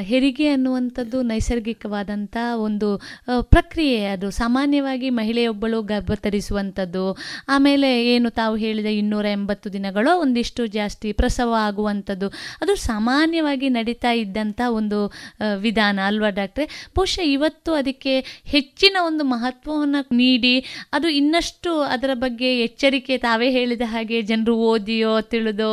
G: ಹೆರಿಗೆ ಅನ್ನುವಂಥದ್ದು ನೈಸರ್ಗಿಕವಾದಂಥ ಒಂದು ಪ್ರಕ್ರಿಯೆ ಅದು. ಸಾಮಾನ್ಯವಾಗಿ ಮಹಿಳೆಯೊಬ್ಬಳು ಗರ್ಭ ತರಿಸುವಂಥದ್ದು ಆಮೇಲೆ ಏನು ತಾವು ಹೇಳಿದ ಇನ್ನೂರ ಎಂಬತ್ತು ದಿನಗಳೋ ಒಂದಿಷ್ಟು ಜಾಸ್ತಿ ಪ್ರಸವ ಆಗುವಂಥದ್ದು. ಅದು ಸಾಮಾನ್ಯವಾಗಿ ನಡೀತಾ ಇದ್ದಂಥ ಒಂದು ವಿಧಾನ ಅಲ್ವಾ ಡಾಕ್ಟ್ರೆ? ಬಹುಶಃ ಇವತ್ತು ಅದಕ್ಕೆ ಹೆಚ್ಚಿನ ಒಂದು ಮಹತ್ವವನ್ನು ನೀಡಿ, ಅದು ಇನ್ನಷ್ಟು ಅದರ ಬಗ್ಗೆ ಎಚ್ಚರಿಕೆ ತಾವೇ ಹೇಳಿದ ಹಾಗೆ ಜನರು ಓದಿಯೋ, ತಿಳಿದೋ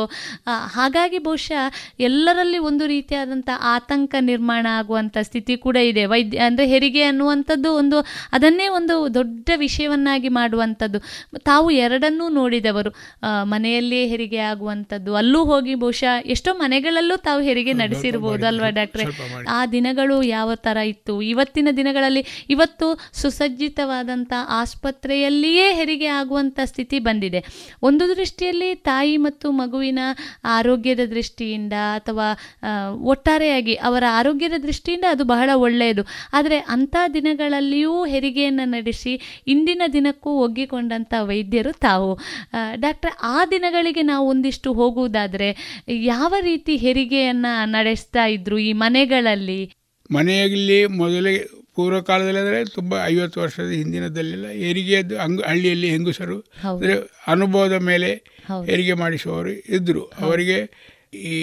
G: ಹಾಗಾಗಿ ಬಹುಶಃ ಎಲ್ಲರಲ್ಲಿ ಒಂದು ರೀತಿಯಾದಂಥ ಆತಂಕ ನಿರ್ಮಾಣ ಆಗುವಂಥ ಸ್ಥಿತಿ ಕೂಡ ಇದೆ. ವೈದ್ಯ ಅಂದರೆ ಹೆರಿಗೆ ಅನ್ನುವಂಥದ್ದು ಒಂದು ಅದನ್ನೇ ಒಂದು ದೊಡ್ಡ ವಿಷಯವನ್ನಾಗಿ ಮಾಡುವಂಥದ್ದು. ತಾವು ಎರಡನ್ನೂ ನೋಡಿದವರು. ಮನೆಯಲ್ಲಿಯೇ ಹೆರಿಗೆ ಆಗುವಂಥದ್ದು. ಅಲ್ಲೂ ಹೋಗಿ ಬಹುಶಃ ಎಷ್ಟೋ ಮನೆಗಳಲ್ಲೂ ತಾವು ಹೆರಿಗೆ ನಡೆಸಿರ್ಬೋದು ಅಲ್ವಾ ಡಾಕ್ಟ್ರೆ? ಆ ದಿನಗಳು ಯಾವ ಥರ ಇತ್ತು? ಇವತ್ತಿನ ದಿನಗಳಲ್ಲಿ ಇವತ್ತು ಸುಸಜ್ಜಿತವಾದಂಥ ಆಸ್ಪತ್ರೆಯಲ್ಲಿಯೇ ಹೆರಿಗೆ ಆಗುವಂಥ ಸ್ಥಿತಿ ಬಂದಿದೆ. ಒಂದು ದೃಷ್ಟಿಯಲ್ಲಿ ತಾಯಿ ಮತ್ತು ಮಗುವಿನ ಆರೋಗ್ಯದ ದೃಷ್ಟಿಯಿಂದ ಅಥವಾ ಒಟ್ಟಾರೆಯಾಗಿ ಅವರ ಆರೋಗ್ಯದ ದೃಷ್ಟಿಯಿಂದ ಅದು ಬಹಳ ಒಳ್ಳೆಯದು. ಆದರೆ ಅಂಥ ದಿನಗಳಲ್ಲಿಯೂ ಹೆರಿಗೆಯನ್ನು ನಡೆಸಿ ಇಂದಿನ ದಿನಕ್ಕೂ ಒಗ್ಗಿಕೊಂಡಂಥ ವೈದ್ಯರು ತಾವು. ಡಾಕ್ಟರ್ ಆ ದಿನಗಳಿಗೆ ನಾವು ಒಂದಿಷ್ಟು ಹೋಗುವುದಾದರೆ ಯಾವ ರೀತಿ ಹೆರಿಗೆಯನ್ನು ನಡೆಸ್ತಾ ಇದ್ರು ಈ ಮನೆಗಳಲ್ಲಿ?
H: ಮನೆಯಲ್ಲಿ ಮೊದಲೇ ಪೂರ್ವ ಕಾಲದಲ್ಲಿ ಅಂದರೆ ತುಂಬ ಐವತ್ತು ವರ್ಷದ ಹಿಂದಿನದಲ್ಲೆಲ್ಲ ಹೆರಿಗೆಯದ್ದು ಹಂಗ ಹಳ್ಳಿಯಲ್ಲಿ ಹೆಂಗಸರು. ಅಂದರೆ ಅನುಭವದ ಮೇಲೆ ಹೆರಿಗೆ ಮಾಡಿಸುವವರು ಇದ್ದರು ಅವರಿಗೆ ಈ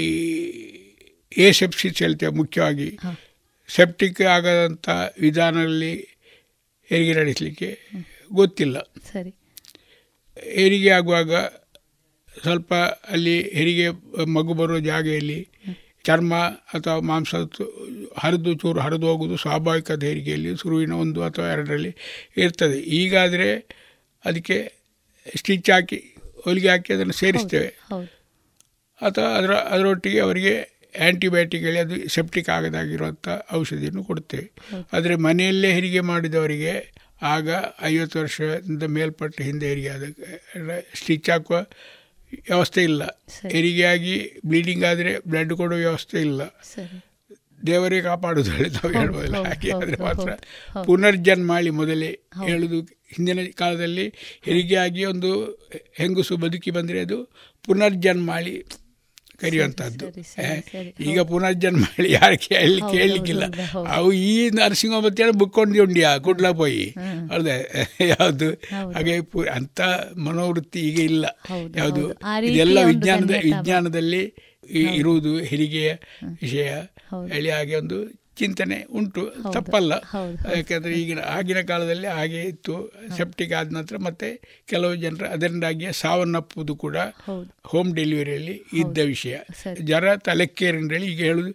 H: ಎ ಸೆಪ್ಸಿಸ್ ಹೇಳ್ತೇವೆ ಮುಖ್ಯವಾಗಿ. ಸೆಪ್ಟಿಕ್ ಆಗದಂಥ ವಿಧಾನದಲ್ಲಿ ಹೆರಿಗೆ ನಡೆಸಲಿಕ್ಕೆ ಗೊತ್ತಿಲ್ಲ.
G: ಸರಿ.
H: ಹೆರಿಗೆ ಆಗುವಾಗ ಸ್ವಲ್ಪ ಅಲ್ಲಿ ಹೆರಿಗೆ ಮಗು ಬರುವ ಜಾಗೆಯಲ್ಲಿ ಚರ್ಮ ಅಥವಾ ಮಾಂಸ ಹರಿದು ಚೂರು ಹರಿದು ಹೋಗುವುದು ಸ್ವಾಭಾವಿಕ ಹೆರಿಗೆಯಲ್ಲಿ ಶುರುವಿನ ಒಂದು ಅಥವಾ ಎರಡರಲ್ಲಿ ಇರ್ತದೆ. ಈಗಾದರೆ ಅದಕ್ಕೆ ಸ್ಟಿಚ್ ಹಾಕಿ ಹೊಲಿಗೆ ಹಾಕಿ ಅದನ್ನು ಸೇರಿಸ್ತೇವೆ. ಅಥವಾ ಅದರ ಅದರೊಟ್ಟಿಗೆ ಅವರಿಗೆ ಆ್ಯಂಟಿಬಯೋಟಿಕ್ ಹೇಳಿ ಅದು ಸೆಪ್ಟಿಕ್ ಆಗದಾಗಿರುವಂಥ ಔಷಧಿಯನ್ನು ಕೊಡ್ತೇವೆ. ಆದರೆ ಮನೆಯಲ್ಲೇ ಹೆರಿಗೆ ಮಾಡಿದವರಿಗೆ ಆಗ ಐವತ್ತು ವರ್ಷದಿಂದ ಮೇಲ್ಪಟ್ಟ ಹಿಂದೆ ಹೆರಿಗೆ ಆದ ಸ್ಟಿಚ್ ಹಾಕುವ ವ್ಯವಸ್ಥೆ ಇಲ್ಲ. ಹೆರಿಗೆಯಾಗಿ ಬ್ಲೀಡಿಂಗ್ ಆದರೆ ಬ್ಲಡ್ ಕೊಡೋ ವ್ಯವಸ್ಥೆ ಇಲ್ಲ. ದೇವರೇ ಕಾಪಾಡೋದು ಹೇಳಿ ನಾವು ಹೇಳ್ಬೋದಿಲ್ಲ ಹಾಗೆ ಆದರೆ ಮಾತ್ರ ಪುನರ್ಜನ್ಮ ಮಾಡಿ ಮೊದಲೇ ಹೇಳುದು ಹಿಂದಿನ ಕಾಲದಲ್ಲಿ ಹೆರಿಗೆಯಾಗಿ ಒಂದು ಹೆಂಗಸು ಬದುಕಿ ಬಂದರೆ ಅದು ಪುನರ್ಜನ್ಮ ಮಾಡಿ ಕರೆಯುವಂಥದ್ದು ಈಗ ಪುನರ್ಜನ್ಮ *laughs* ಹೇಳಿ ಯಾರು ಕೇಳಿ ಕೇಳಲಿಕ್ಕಿಲ್ಲ. ಅವು ಈ ನರಸಿಂಹ ಬತ್ತೇಳಿ ಬುಕ್ಕೊಂಡು ಉಂಡ್ಯಾ ಕುಡ್ಲ ಪೋಯಿ. ಅಲ್ಲದೆ *laughs* ಯಾವುದು? ಹಾಗೆ ಅಂತ ಅಂಥ ಮನೋವೃತ್ತಿ ಈಗ ಇಲ್ಲ. ಯಾವುದು? ಇದೆಲ್ಲ ವಿಜ್ಞಾನದ ವಿಜ್ಞಾನದಲ್ಲಿ ಇರುವುದು ಹೆರಿಗೆಯ ವಿಷಯ. ಹೇಳಿ ಹಾಗೆ ಒಂದು ಚಿಂತನೆ ಉಂಟು ತಪ್ಪಲ್ಲ. ಯಾಕಂದರೆ ಈಗಿನ ಆಗಿನ ಕಾಲದಲ್ಲಿ ಹಾಗೆ ಇತ್ತು. ಸೆಪ್ಟಿಕ್ ಆದ ನಂತರ ಮತ್ತೆ ಕೆಲವು ಜನರು ಅದರಿಂದಾಗಿಯೇ ಸಾವನ್ನಪ್ಪುವುದು ಕೂಡ. ಹೋಮ್ ಡೆಲಿವರಿಯಲ್ಲಿ ಇದ್ದ ವಿಷಯ. ಜ್ವರ ತಲೆಕೇರಿಂದೇಳಿ ಈಗ ಹೇಳುದು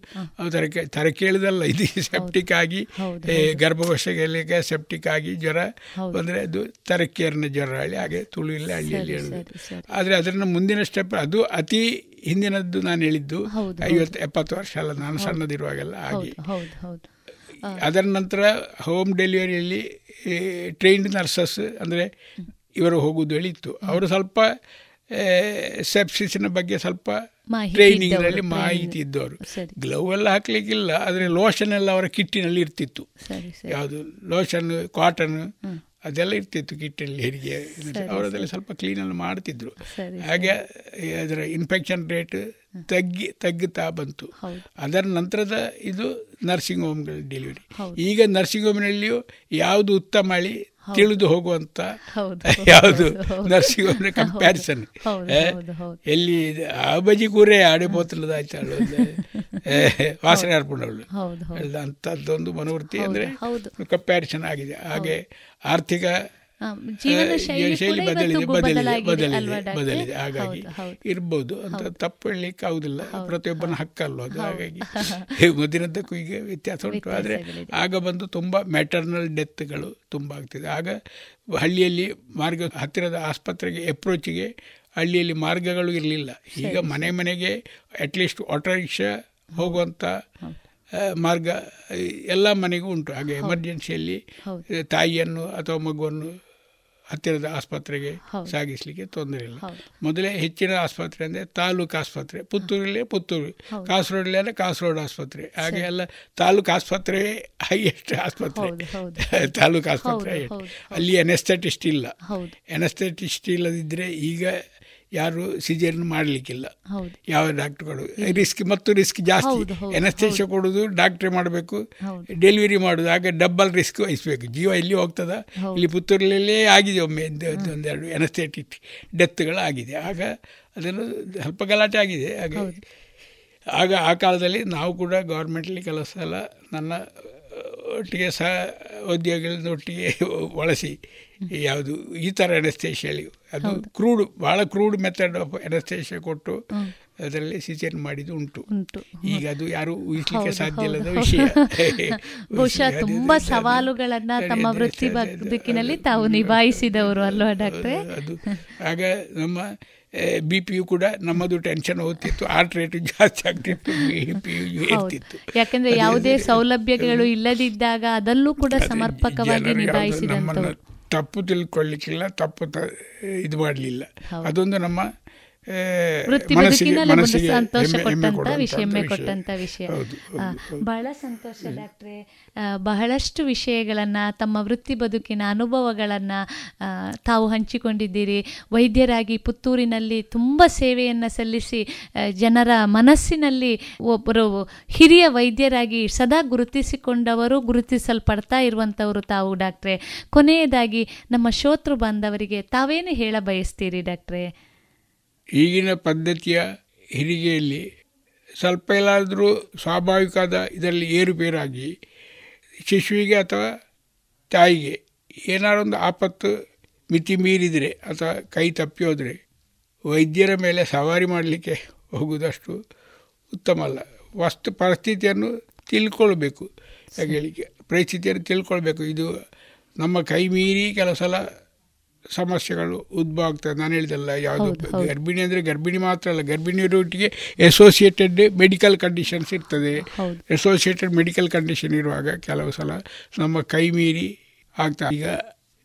H: ತರಕೆ ತರ ಕೇಳಿದಲ್ಲ ಇದು ಸೆಪ್ಟಿಕ್ ಆಗಿ ಗರ್ಭಕೋಶಗಳಿಗೆ ಸೆಪ್ಟಿಕ್ ಆಗಿ ಜ್ವರ
G: ಅಂದರೆ
H: ಬಂದರೆ ಅದು ತರಕೇರಿನ ಜ್ವರ ಹಳ್ಳಿ ಹಾಗೆ ಇಲ್ಲ ಹಳ್ಳಿಯಲ್ಲಿ ಹೇಳುದು. ಆದರೆ ಅದನ್ನು ಮುಂದಿನ ಸ್ಟೆಪ್ ಅದು ಅತಿ ಹಿಂದಿನದ್ದು ನಾನು ಹೇಳಿದ್ದು ಐವತ್ತು ಎಪ್ಪತ್ತು ವರ್ಷ ಅಲ್ಲ ನಾನು ಸಣ್ಣದಿರುವಾಗೆಲ್ಲ ಹಾಗೆ. ಅದರ ನಂತರ ಹೋಮ್ ಡೆಲಿವರಿಯಲ್ಲಿ ಟ್ರೈನ್ಡ್ ನರ್ಸಸ್ ಅಂದರೆ ಇವರು ಹೋಗುವುದು ಹೇಳಿತ್ತು. ಅವರು ಸ್ವಲ್ಪ ಸೆಪ್ಸಿಸಿನ ಬಗ್ಗೆ ಸ್ವಲ್ಪ ಟ್ರೈನಿಂಗ್ನಲ್ಲಿ ಮಾಹಿತಿ ಇದ್ದವರು.
G: ಗ್ಲೌವ್
H: ಗ್ಲೌ ಎಲ್ಲ ಹಾಕ್ಲಿಕ್ಕಿಲ್ಲ ಆದರೆ ಲೋಷನ್ ಎಲ್ಲ ಅವರ ಕಿಟ್ಟಿನಲ್ಲಿ ಇರ್ತಿತ್ತು. ಯಾವುದು? ಲೋಷನ್ ಕಾಟನ್ ಅದೆಲ್ಲ ಇರ್ತಿತ್ತು ಕಿಟ್ಟಲ್ಲಿ ಹೆರಿಗೆ. ಅವರದೆಲ್ಲ ಸ್ವಲ್ಪ ಕ್ಲೀನಲ್ಲಿ ಮಾಡ್ತಿದ್ರು. ಹಾಗೆ ಅದರ ಇನ್ಫೆಕ್ಷನ್ ರೇಟ್ ತಗ್ಗಿ ತಗ್ಗುತ್ತಾ ಬಂತು. ಅದರ ನಂತರದ ಇದು ನರ್ಸಿಂಗ್ ಹೋಮ್ಗಳ ಡೆಲಿವರಿ ಈಗ ನರ್ಸಿಂಗ್ ಹೋಮ್ನಲ್ಲಿಯೂ ಯಾವುದು ಉತ್ತಮ ಹೇಳಿ ತಿಳಿದು ಹೋಗುವಂತ
G: ಹೌದು, *laughs*
H: ಯಾವುದು. ನರ್ಸಿಂಗ್ ಹೋಮ್ನ ಕಂಪ್ಯಾರಿಸನ್. ಎಲ್ಲಿ ಅಬಜಿ ಕೂರೇ ಆಡೆ ಬೋತಲದ ಆಯ್ತಾಳು ವಾಸನೆ
G: ಹೌದು.
H: ಅಂಥದ್ದೊಂದು ಮನೋವೃತ್ತಿ ಅಂದ್ರೆ. ಕಂಪ್ಯಾರಿಸನ್ ಆಗಿದೆ. ಹಾಗೆ ಆರ್ಥಿಕ
G: ಜೀವನ ಶೈಲಿ
H: ಬದಲಿದೆ ಹಾಗಾಗಿ. ಇರ್ಬೋದು. ಅಂತ ತಪ್ಪು ಹೇಳಲಿಕ್ಕೆ ಆಗುದಿಲ್ಲ. ಪ್ರತಿಯೊಬ್ಬನ ಹಕ್ಕಲ್ವ ಅದು? ಹಾಗಾಗಿ *laughs* ಮೊದಲಿನದ್ದಕ್ಕೂ ಈಗ ವ್ಯತ್ಯಾಸ ಉಂಟು. ಆದರೆ ಆಗ ಬಂದು ತುಂಬ ಮ್ಯಾಟರ್ನಲ್ ಡೆತ್ಗಳು ತುಂಬ ಆಗ್ತಿದೆ. ಆಗ ಹಳ್ಳಿಯಲ್ಲಿ ಮಾರ್ಗ ಹತ್ತಿರದ ಆಸ್ಪತ್ರೆಗೆ ಅಪ್ರೋಚಿಗೆ ಹಳ್ಳಿಯಲ್ಲಿ ಮಾರ್ಗಗಳು ಇರಲಿಲ್ಲ. ಈಗ ಮನೆ ಮನೆಗೆ ಅಟ್ಲೀಸ್ಟ್ ಆಟೋ ರಿಕ್ಷಾ ಹೋಗುವಂಥ ಮಾರ್ಗ ಎಲ್ಲ ಮನೆಗೂ ಉಂಟು. ಹಾಗೆ ಎಮರ್ಜೆನ್ಸಿಯಲ್ಲಿ. ತಾಯಿಯನ್ನು ಅಥವಾ ಮಗುವನ್ನು ಹತ್ತಿರದ ಆಸ್ಪತ್ರೆಗೆ. ಸಾಗಿಸಲಿಕ್ಕೆ ತೊಂದರೆ ಇಲ್ಲ. ಮೊದಲೇ ಹೆಚ್ಚಿನ ಆಸ್ಪತ್ರೆ ಅಂದರೆ ತಾಲೂಕು ಆಸ್ಪತ್ರೆ ಪುತ್ತೂರಲ್ಲಿ ಪುತ್ತೂರು ಕಾಸರೋಡಲ್ಲಿ ಅಂದರೆ ಕಾಸರೋಡ್ ಆಸ್ಪತ್ರೆ. ಹಾಗೆ ಎಲ್ಲ ತಾಲೂಕು ಆಸ್ಪತ್ರೆ ಹೈಯೆಸ್ಟ್ ಆಸ್ಪತ್ರೆ. ತಾಲೂಕು ಆಸ್ಪತ್ರೆ ಅಲ್ಲಿ ಎನೆಸ್ಥೆಟಿಸ್ಟ್ ಇಲ್ಲ. ಎನೆಸ್ಥೆಟಿಸ್ಟ್ ಇಲ್ಲದಿದ್ದರೆ ಈಗ ಯಾರು ಸಿಜೇರಿಯನ್ ಮಾಡಲಿಕ್ಕಿಲ್ಲ. ಯಾವ ಡಾಕ್ಟ್ರುಗಳು? ರಿಸ್ಕ್ ಮತ್ತು ರಿಸ್ಕ್ ಜಾಸ್ತಿ. ಎನಸ್ತೇಷ ಕೊಡೋದು ಡಾಕ್ಟ್ರೇ ಮಾಡಬೇಕು. ಡೆಲಿವರಿ ಮಾಡೋದು ಆಗ ಡಬ್ಬಲ್ ರಿಸ್ಕ್ ವಹಿಸಬೇಕು. ಜೀವ ಇಲ್ಲಿ ಹೋಗ್ತದ? ಇಲ್ಲಿ ಪುತ್ತೂರಲ್ಲೇ ಆಗಿದೆ ಒಮ್ಮೆ ಒಂದು- ಒಂದು- ಒಂದೆರಡು ಎನಸ್ಥೆಟಿಕ್ ಡೆತ್ಗಳು ಆಗಿದೆ ಆಗ ಅದನ್ನು ಸ್ವಲ್ಪ ಗಲಾಟೆ ಆಗಿದೆ ಹಾಗೆ ಆಗ ಆ ಕಾಲದಲ್ಲಿ ನಾವು ಕೂಡ ಗೌರ್ಮೆಂಟಲ್ಲಿ ಕೆಲಸ ಸಲ ನನ್ನ ಒಟ್ಟಿಗೆ ಸಹ ಉದ್ಯೋಗಗಳನ್ನ ಒಟ್ಟಿಗೆ ಬಳಸಿ ಯಾವುದು ಈ ಥರ ಎನಸ್ತೇಷಿಯಲ್ಲಿ ಅದು ಕ್ರೂಡ್ ಬಹಳ ಕ್ರೂಡ್ ಮೆಥಡ್ ಆಫ್ ಎನಸ್ಟೇಷ ಕೊಟ್ಟು ಅದರಲ್ಲಿ ಸಿಜನ್ ಮಾಡಿದ್ದು ಉಂಟು. ಈಗ ಅದು ಯಾರು ಊಹಿಸ್ಲಿಕ್ಕೆ ಸಾಧ್ಯ ಇಲ್ಲದ ವಿಷಯ. *laughs*
G: ಬಹುಶಃ ತುಂಬಾ ಸವಾಲುಗಳನ್ನ ತಮ್ಮ ವೃತ್ತಿ ಬದುಕಿನಲ್ಲಿ ತಾವು ನಿಭಾಯಿಸಿದವರು ಅಲ್ವಾ ಡಾಕ್ಟ್ರೆ?
H: ಅದು ಆಗ ನಮ್ಮ ಬಿ ಪಿ ಯು ಕೂಡ ನಮ್ಮದು ಟೆನ್ಷನ್ ಹೋಗ್ತಿತ್ತು. ಆರ್ಟ್ ರೇಟ್ ಜಾಸ್ತಿ ಆಗ್ತಿತ್ತು. ಬಿ ಇರ್ತಿತ್ತು
G: ಯಾಕಂದ್ರೆ ಯಾವುದೇ ಸೌಲಭ್ಯಗಳು ಇಲ್ಲದಿದ್ದಾಗ ಅದಲ್ಲೂ ಕೂಡ ಸಮರ್ಪಕವಾಗಿ
H: ನಿಭಾಯಿಸಿದ ತಪ್ಪು ತಿಳ್ಕೊಳ್ಳಿಕ್ಕಿಲ್ಲ ತಪ್ಪು ತ- ಇದು ಮಾಡಲಿಲ್ಲ
G: ಹೌದು.
H: ಅದೊಂದು ನಮ್ಮ ಆ,
G: ವೃತ್ತಿ ಬದುಕಿನಲ್ಲಿ ಸಂತೋಷ ಕೊಟ್ಟಂತ ವಿಷಯ. ಹೆಮ್ಮೆ
H: ವಿಷಯ.
G: ಕೊಟ್ಟಂತ. ಬಹಳ ಸಂತೋಷ ಡಾಕ್ಟ್ರೆ. ಬಹಳಷ್ಟು ವಿಷಯಗಳನ್ನ ತಮ್ಮ ವೃತ್ತಿ ಬದುಕಿನ ಅನುಭವಗಳನ್ನ ತಾವು ಹಂಚಿಕೊಂಡಿದ್ದೀರಿ. ವೈದ್ಯರಾಗಿ ಪುತ್ತೂರಿನಲ್ಲಿ ತುಂಬ ಸೇವೆಯನ್ನು ಸಲ್ಲಿಸಿ ಜನರ ಮನಸ್ಸಿನಲ್ಲಿ ಒಬ್ಬರು ಹಿರಿಯ ವೈದ್ಯರಾಗಿ ಸದಾ ಗುರುತಿಸಿಕೊಂಡವರು ಗುರುತಿಸಲ್ಪಡ್ತಾ ಇರುವಂತವರು ತಾವು ಡಾಕ್ಟ್ರೆ. ಕೊನೆಯದಾಗಿ ನಮ್ಮ ಶೋತೃ ಬಾಂಧವರಿಗೆ ತಾವೇನು ಹೇಳ ಬಯಸ್ತೀರಿ ಡಾಕ್ಟ್ರೆ?
H: ಈಗಿನ ಪದ್ಧತಿಯ ಹೆರಿಗೆಯಲ್ಲಿ ಸ್ವಲ್ಪ ಎಲ್ಲಾದರೂ ಸ್ವಾಭಾವಿಕವಾದ ಇದರಲ್ಲಿ ಏರುಪೇರಾಗಿ ಶಿಶುವಿಗೆ ಅಥವಾ ತಾಯಿಗೆ ಏನಾರೊಂದು ಆಪತ್ತು ಮಿತಿ ಮೀರಿದರೆ ಅಥವಾ ಕೈ ತಪ್ಪಿ ಹೋದರೆ ವೈದ್ಯರ ಮೇಲೆ ಸವಾರಿ ಮಾಡಲಿಕ್ಕೆ ಹೋಗುವುದಷ್ಟು ಉತ್ತಮ ಅಲ್ಲ. ವಸ್ತು ಪರಿಸ್ಥಿತಿಯನ್ನು ತಿಳ್ಕೊಳ್ಬೇಕು. ಹಾಗೆ ಪರಿಸ್ಥಿತಿಯನ್ನು ತಿಳ್ಕೊಳ್ಬೇಕು. ಇದು ನಮ್ಮ ಕೈ ಮೀರಿ ಕೆಲವು ಸಮಸ್ಯೆಗಳು ಉದ್ಭವ ಆಗ್ತದೆ ನಾನು ಹೇಳಿದಲ್ಲ ಯಾವುದು ಗರ್ಭಿಣಿ ಅಂದರೆ ಗರ್ಭಿಣಿ ಮಾತ್ರ ಅಲ್ಲ ಗರ್ಭಿಣಿ ರೂಟಿಗೆ ಎಸೋಸಿಯೇಟೆಡ್ ಮೆಡಿಕಲ್ ಕಂಡೀಷನ್ಸ್ ಇರ್ತದೆ.
G: ಎಸೋಸಿಯೇಟೆಡ್
H: ಅಸೋಸಿಯೇಟೆಡ್ ಮೆಡಿಕಲ್ ಕಂಡೀಷನ್ ಇರುವಾಗ ಕೆಲವು ಸಲ ನಮ್ಮ ಕೈ ಮೀರಿ ಆಗ್ತಾ ಈಗ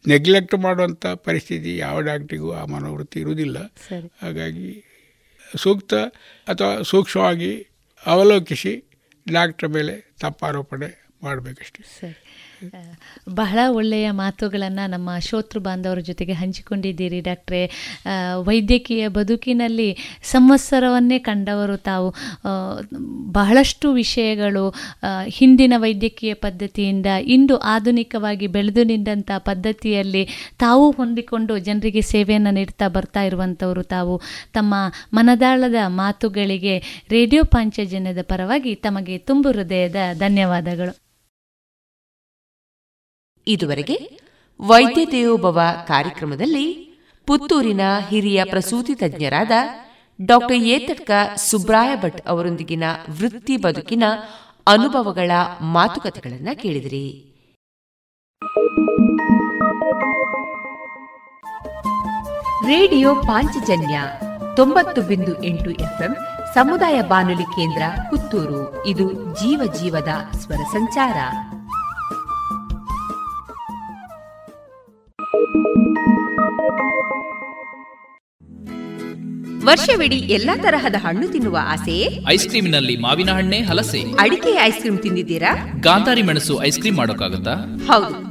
H: ನೆಗ್ಲೆಕ್ಟ್ ಮಾಡುವಂಥ ಪರಿಸ್ಥಿತಿ ಯಾವ ಡಾಕ್ಟ್ರಿಗೂ ಆ ಮನೋವೃತ್ತಿ ಇರುವುದಿಲ್ಲ. ಹಾಗಾಗಿ ಸೂಕ್ತ ಅಥವಾ ಸೂಕ್ಷ್ಮವಾಗಿ ಅವಲೋಕಿಸಿ ಡಾಕ್ಟ್ರ್ ಮೇಲೆ ತಪ್ಪಾರೋಪಣೆ ಮಾಡಬೇಕಷ್ಟೇ. *laughs*
G: ಬಹಳ ಒಳ್ಳೆಯ ಮಾತುಗಳನ್ನು ನಮ್ಮ ಶೋತೃ ಬಾಂಧವರ ಜೊತೆಗೆ ಹಂಚಿಕೊಂಡಿದ್ದೀರಿ ಡಾಕ್ಟ್ರೆ. ವೈದ್ಯಕೀಯ ಬದುಕಿನಲ್ಲಿ ಸಂವತ್ಸರವನ್ನೇ ಕಂಡವರು ತಾವು. ಬಹಳಷ್ಟು ವಿಷಯಗಳು ಹಿಂದಿನ ವೈದ್ಯಕೀಯ ಪದ್ಧತಿಯಿಂದ ಇಂದು ಆಧುನಿಕವಾಗಿ ಬೆಳೆದು ನಿಂತಹ ಪದ್ಧತಿಯಲ್ಲಿ ತಾವು ಹೊಂದಿಕೊಂಡು ಜನರಿಗೆ ಸೇವೆಯನ್ನು ನೀಡ್ತಾ ಬರ್ತಾ ಇರುವಂಥವರು ತಾವು. ತಮ್ಮ ಮನದಾಳದ ಮಾತುಗಳಿಗೆ ರೇಡಿಯೋ ಪಾಂಚಜನ್ಯದ ಪರವಾಗಿ ತಮಗೆ ತುಂಬು ಹೃದಯದ ಧನ್ಯವಾದಗಳು.
A: ಇದುವರೆಗೆ ವೈದ್ಯ ದೇವೋಭವ ಕಾರ್ಯಕ್ರಮದಲ್ಲಿ ಪುತ್ತೂರಿನ ಹಿರಿಯ ಪ್ರಸೂತಿ ತಜ್ಞರಾದ ಡಾಕ್ಟರ್ ಏತಡ್ಕ ಸುಬ್ರಾಯ ಭಟ್ ಅವರೊಂದಿಗಿನ ವೃತ್ತಿ ಬದುಕಿನ ಅನುಭವಗಳ ಮಾತುಕತೆಗಳನ್ನು ಕೇಳಿದಿರಿ. ರೇಡಿಯೋ ಪಾಂಚಜನ್ಯ ತೊಂಬತ್ತು ಬಿಂದು ಎಂಟು ಎಫ್ಎಂ ಸಮುದಾಯ ಬಾನುಲಿ ಕೇಂದ್ರ ಪುತ್ತೂರು. ಇದು ಜೀವ ಜೀವದ ಸ್ವರ ಸಂಚಾರ. ವರ್ಷವಿಡೀ ಎಲ್ಲಾ ತರಹದ ಹಣ್ಣು ತಿನ್ನುವ ಆಸೆಯೇ
I: ಐಸ್ ಕ್ರೀಮಿನಲ್ಲಿ ಮಾವಿನ ಹಣ್ಣೆ ಹಲಸೆ.
A: ಅಡಿಕೆ ಐಸ್ ಕ್ರೀಮ್ ತಿಂದಿದ್ದೀರಾ?
I: ಗಾಂಧಾರಿ ಮೆಣಸು ಐಸ್ ಕ್ರೀಮ್ ಮಾಡೋಕ್ಕಾಗತ್ತಾ?
A: ಹೌದು.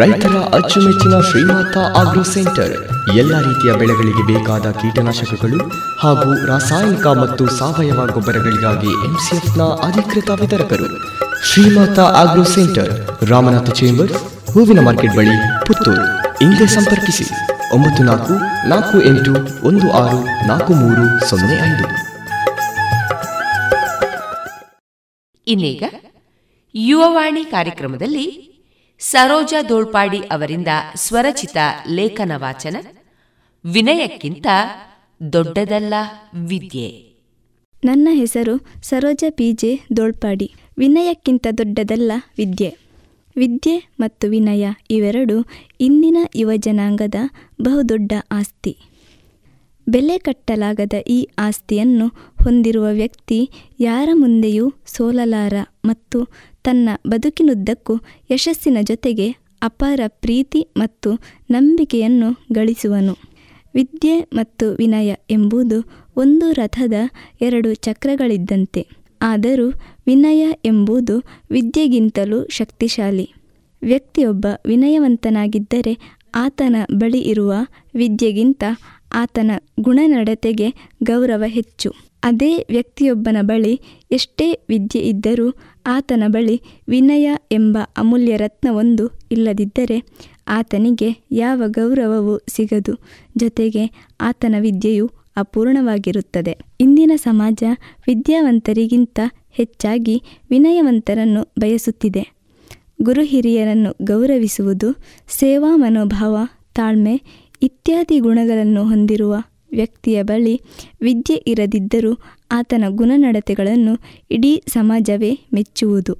J: ರೈತರ ಅಚ್ಚುಮೆಚ್ಚಿನ ಶ್ರೀಮಾತ ಆಗ್ರೋ ಸೆಂಟರ್. ಎಲ್ಲ ರೀತಿಯ ಬೆಳೆಗಳಿಗೆ ಬೇಕಾದ ಕೀಟನಾಶಕಗಳು ಹಾಗೂ ರಾಸಾಯನಿಕ ಮತ್ತು ಸಾವಯವ ಗೊಬ್ಬರಗಳಿಗಾಗಿ ಎಂಸಿಎಫ್ನ ಅಧಿಕೃತ ವಿತರಕರು. Shrimata agro centre, Ramanatha chamber, ಹೂವಿನ ಮಾರ್ಕೆಟ್ ಬಳಿ ಪುತ್ತೂರು. ಹಿಂದೆ ಸಂಪರ್ಕಿಸಿ. ಒಂಬತ್ತು ನಾಲ್ಕು ನಾಲ್ಕು ಎಂಟು, ಒಂದು ಆರು, ನಾಲ್ಕು ಮೂರು, ಸೊನ್ನೆ ಐದು.
A: ಇನ್ನೀಗ ಯುವವಾಣಿ ಕಾರ್ಯಕ್ರಮದಲ್ಲಿ ಸರೋಜಾ ದೋಳ್ಪಾಡಿ ಅವರಿಂದ ಸ್ವರಚಿತ ಲೇಖನ ವಾಚನ, ವಿನಯಕ್ಕಿಂತ ದೊಡ್ಡದಲ್ಲ ವಿದ್ಯೆ.
K: ನನ್ನ ಹೆಸರು ಸರೋಜ ಪಿ ಜೆ ದೋಳ್ಪಾಡಿ, ವಿನಯಕ್ಕಿಂತ ದೊಡ್ಡದಲ್ಲ ವಿದ್ಯೆ. ವಿದ್ಯೆ ಮತ್ತು ವಿನಯ ಇವೆರಡು ಇಂದಿನ ಯುವಜನಾಂಗದ ಬಹುದೊಡ್ಡ ಆಸ್ತಿ. ಬೆಲೆ ಕಟ್ಟಲಾಗದ ಈ ಆಸ್ತಿಯನ್ನು ಹೊಂದಿರುವ ವ್ಯಕ್ತಿ ಯಾರ ಮುಂದೆಯೂ ಸೋಲಲಾರ ಮತ್ತು ತನ್ನ ಬದುಕಿನುದ್ದಕ್ಕೂ ಯಶಸ್ಸಿನ ಜೊತೆಗೆ ಅಪಾರ ಪ್ರೀತಿ ಮತ್ತು ನಂಬಿಕೆಯನ್ನು ಗಳಿಸುವನು. ವಿದ್ಯೆ ಮತ್ತು ವಿನಯ ಎಂಬುದು ಒಂದು ರಥದ ಎರಡು ಚಕ್ರಗಳಿದ್ದಂತೆ. ಆದರೂ ವಿನಯ ಎಂಬುದು ವಿದ್ಯೆಗಿಂತಲೂ ಶಕ್ತಿಶಾಲಿ. ವ್ಯಕ್ತಿಯೊಬ್ಬ ವಿನಯವಂತನಾಗಿದ್ದರೆ ಆತನ ಬಳಿ ಇರುವ ವಿದ್ಯೆಗಿಂತ ಆತನ ಗುಣನಡತೆಗೆ ಗೌರವ ಹೆಚ್ಚು. ಅದೇ ವ್ಯಕ್ತಿಯೊಬ್ಬನ ಬಳಿ ಎಷ್ಟೇ ವಿದ್ಯೆ ಇದ್ದರೂ ಆತನ ಬಳಿ ವಿನಯ ಎಂಬ ಅಮೂಲ್ಯ ರತ್ನವೊಂದು ಇಲ್ಲದಿದ್ದರೆ ಆತನಿಗೆ ಯಾವ ಗೌರವವೂ ಸಿಗದು. ಜೊತೆಗೆ ಆತನ ವಿದ್ಯೆಯು ಅಪೂರ್ಣವಾಗಿರುತ್ತದೆ. ಇಂದಿನ ಸಮಾಜ ವಿದ್ಯಾವಂತರಿಗಿಂತ ಹೆಚ್ಚಾಗಿ ವಿನಯವಂತರನ್ನು ಬಯಸುತ್ತಿದೆ. ಗುರು ಹಿರಿಯರನ್ನು ಗೌರವಿಸುವುದು ಸೇವಾ ಮನೋಭಾವ, ತಾಳ್ಮೆ ಇತ್ಯಾದಿ ಗುಣಗಳನ್ನು ಹೊಂದಿರುವ ವ್ಯಕ್ತಿಯ ಬಳಿ ವಿದ್ಯೆ ಇರದಿದ್ದರೂ ಆತನ ಗುಣನಡತೆಗಳನ್ನು ಇಡೀ ಸಮಾಜವೇ ಮೆಚ್ಚುವುದು.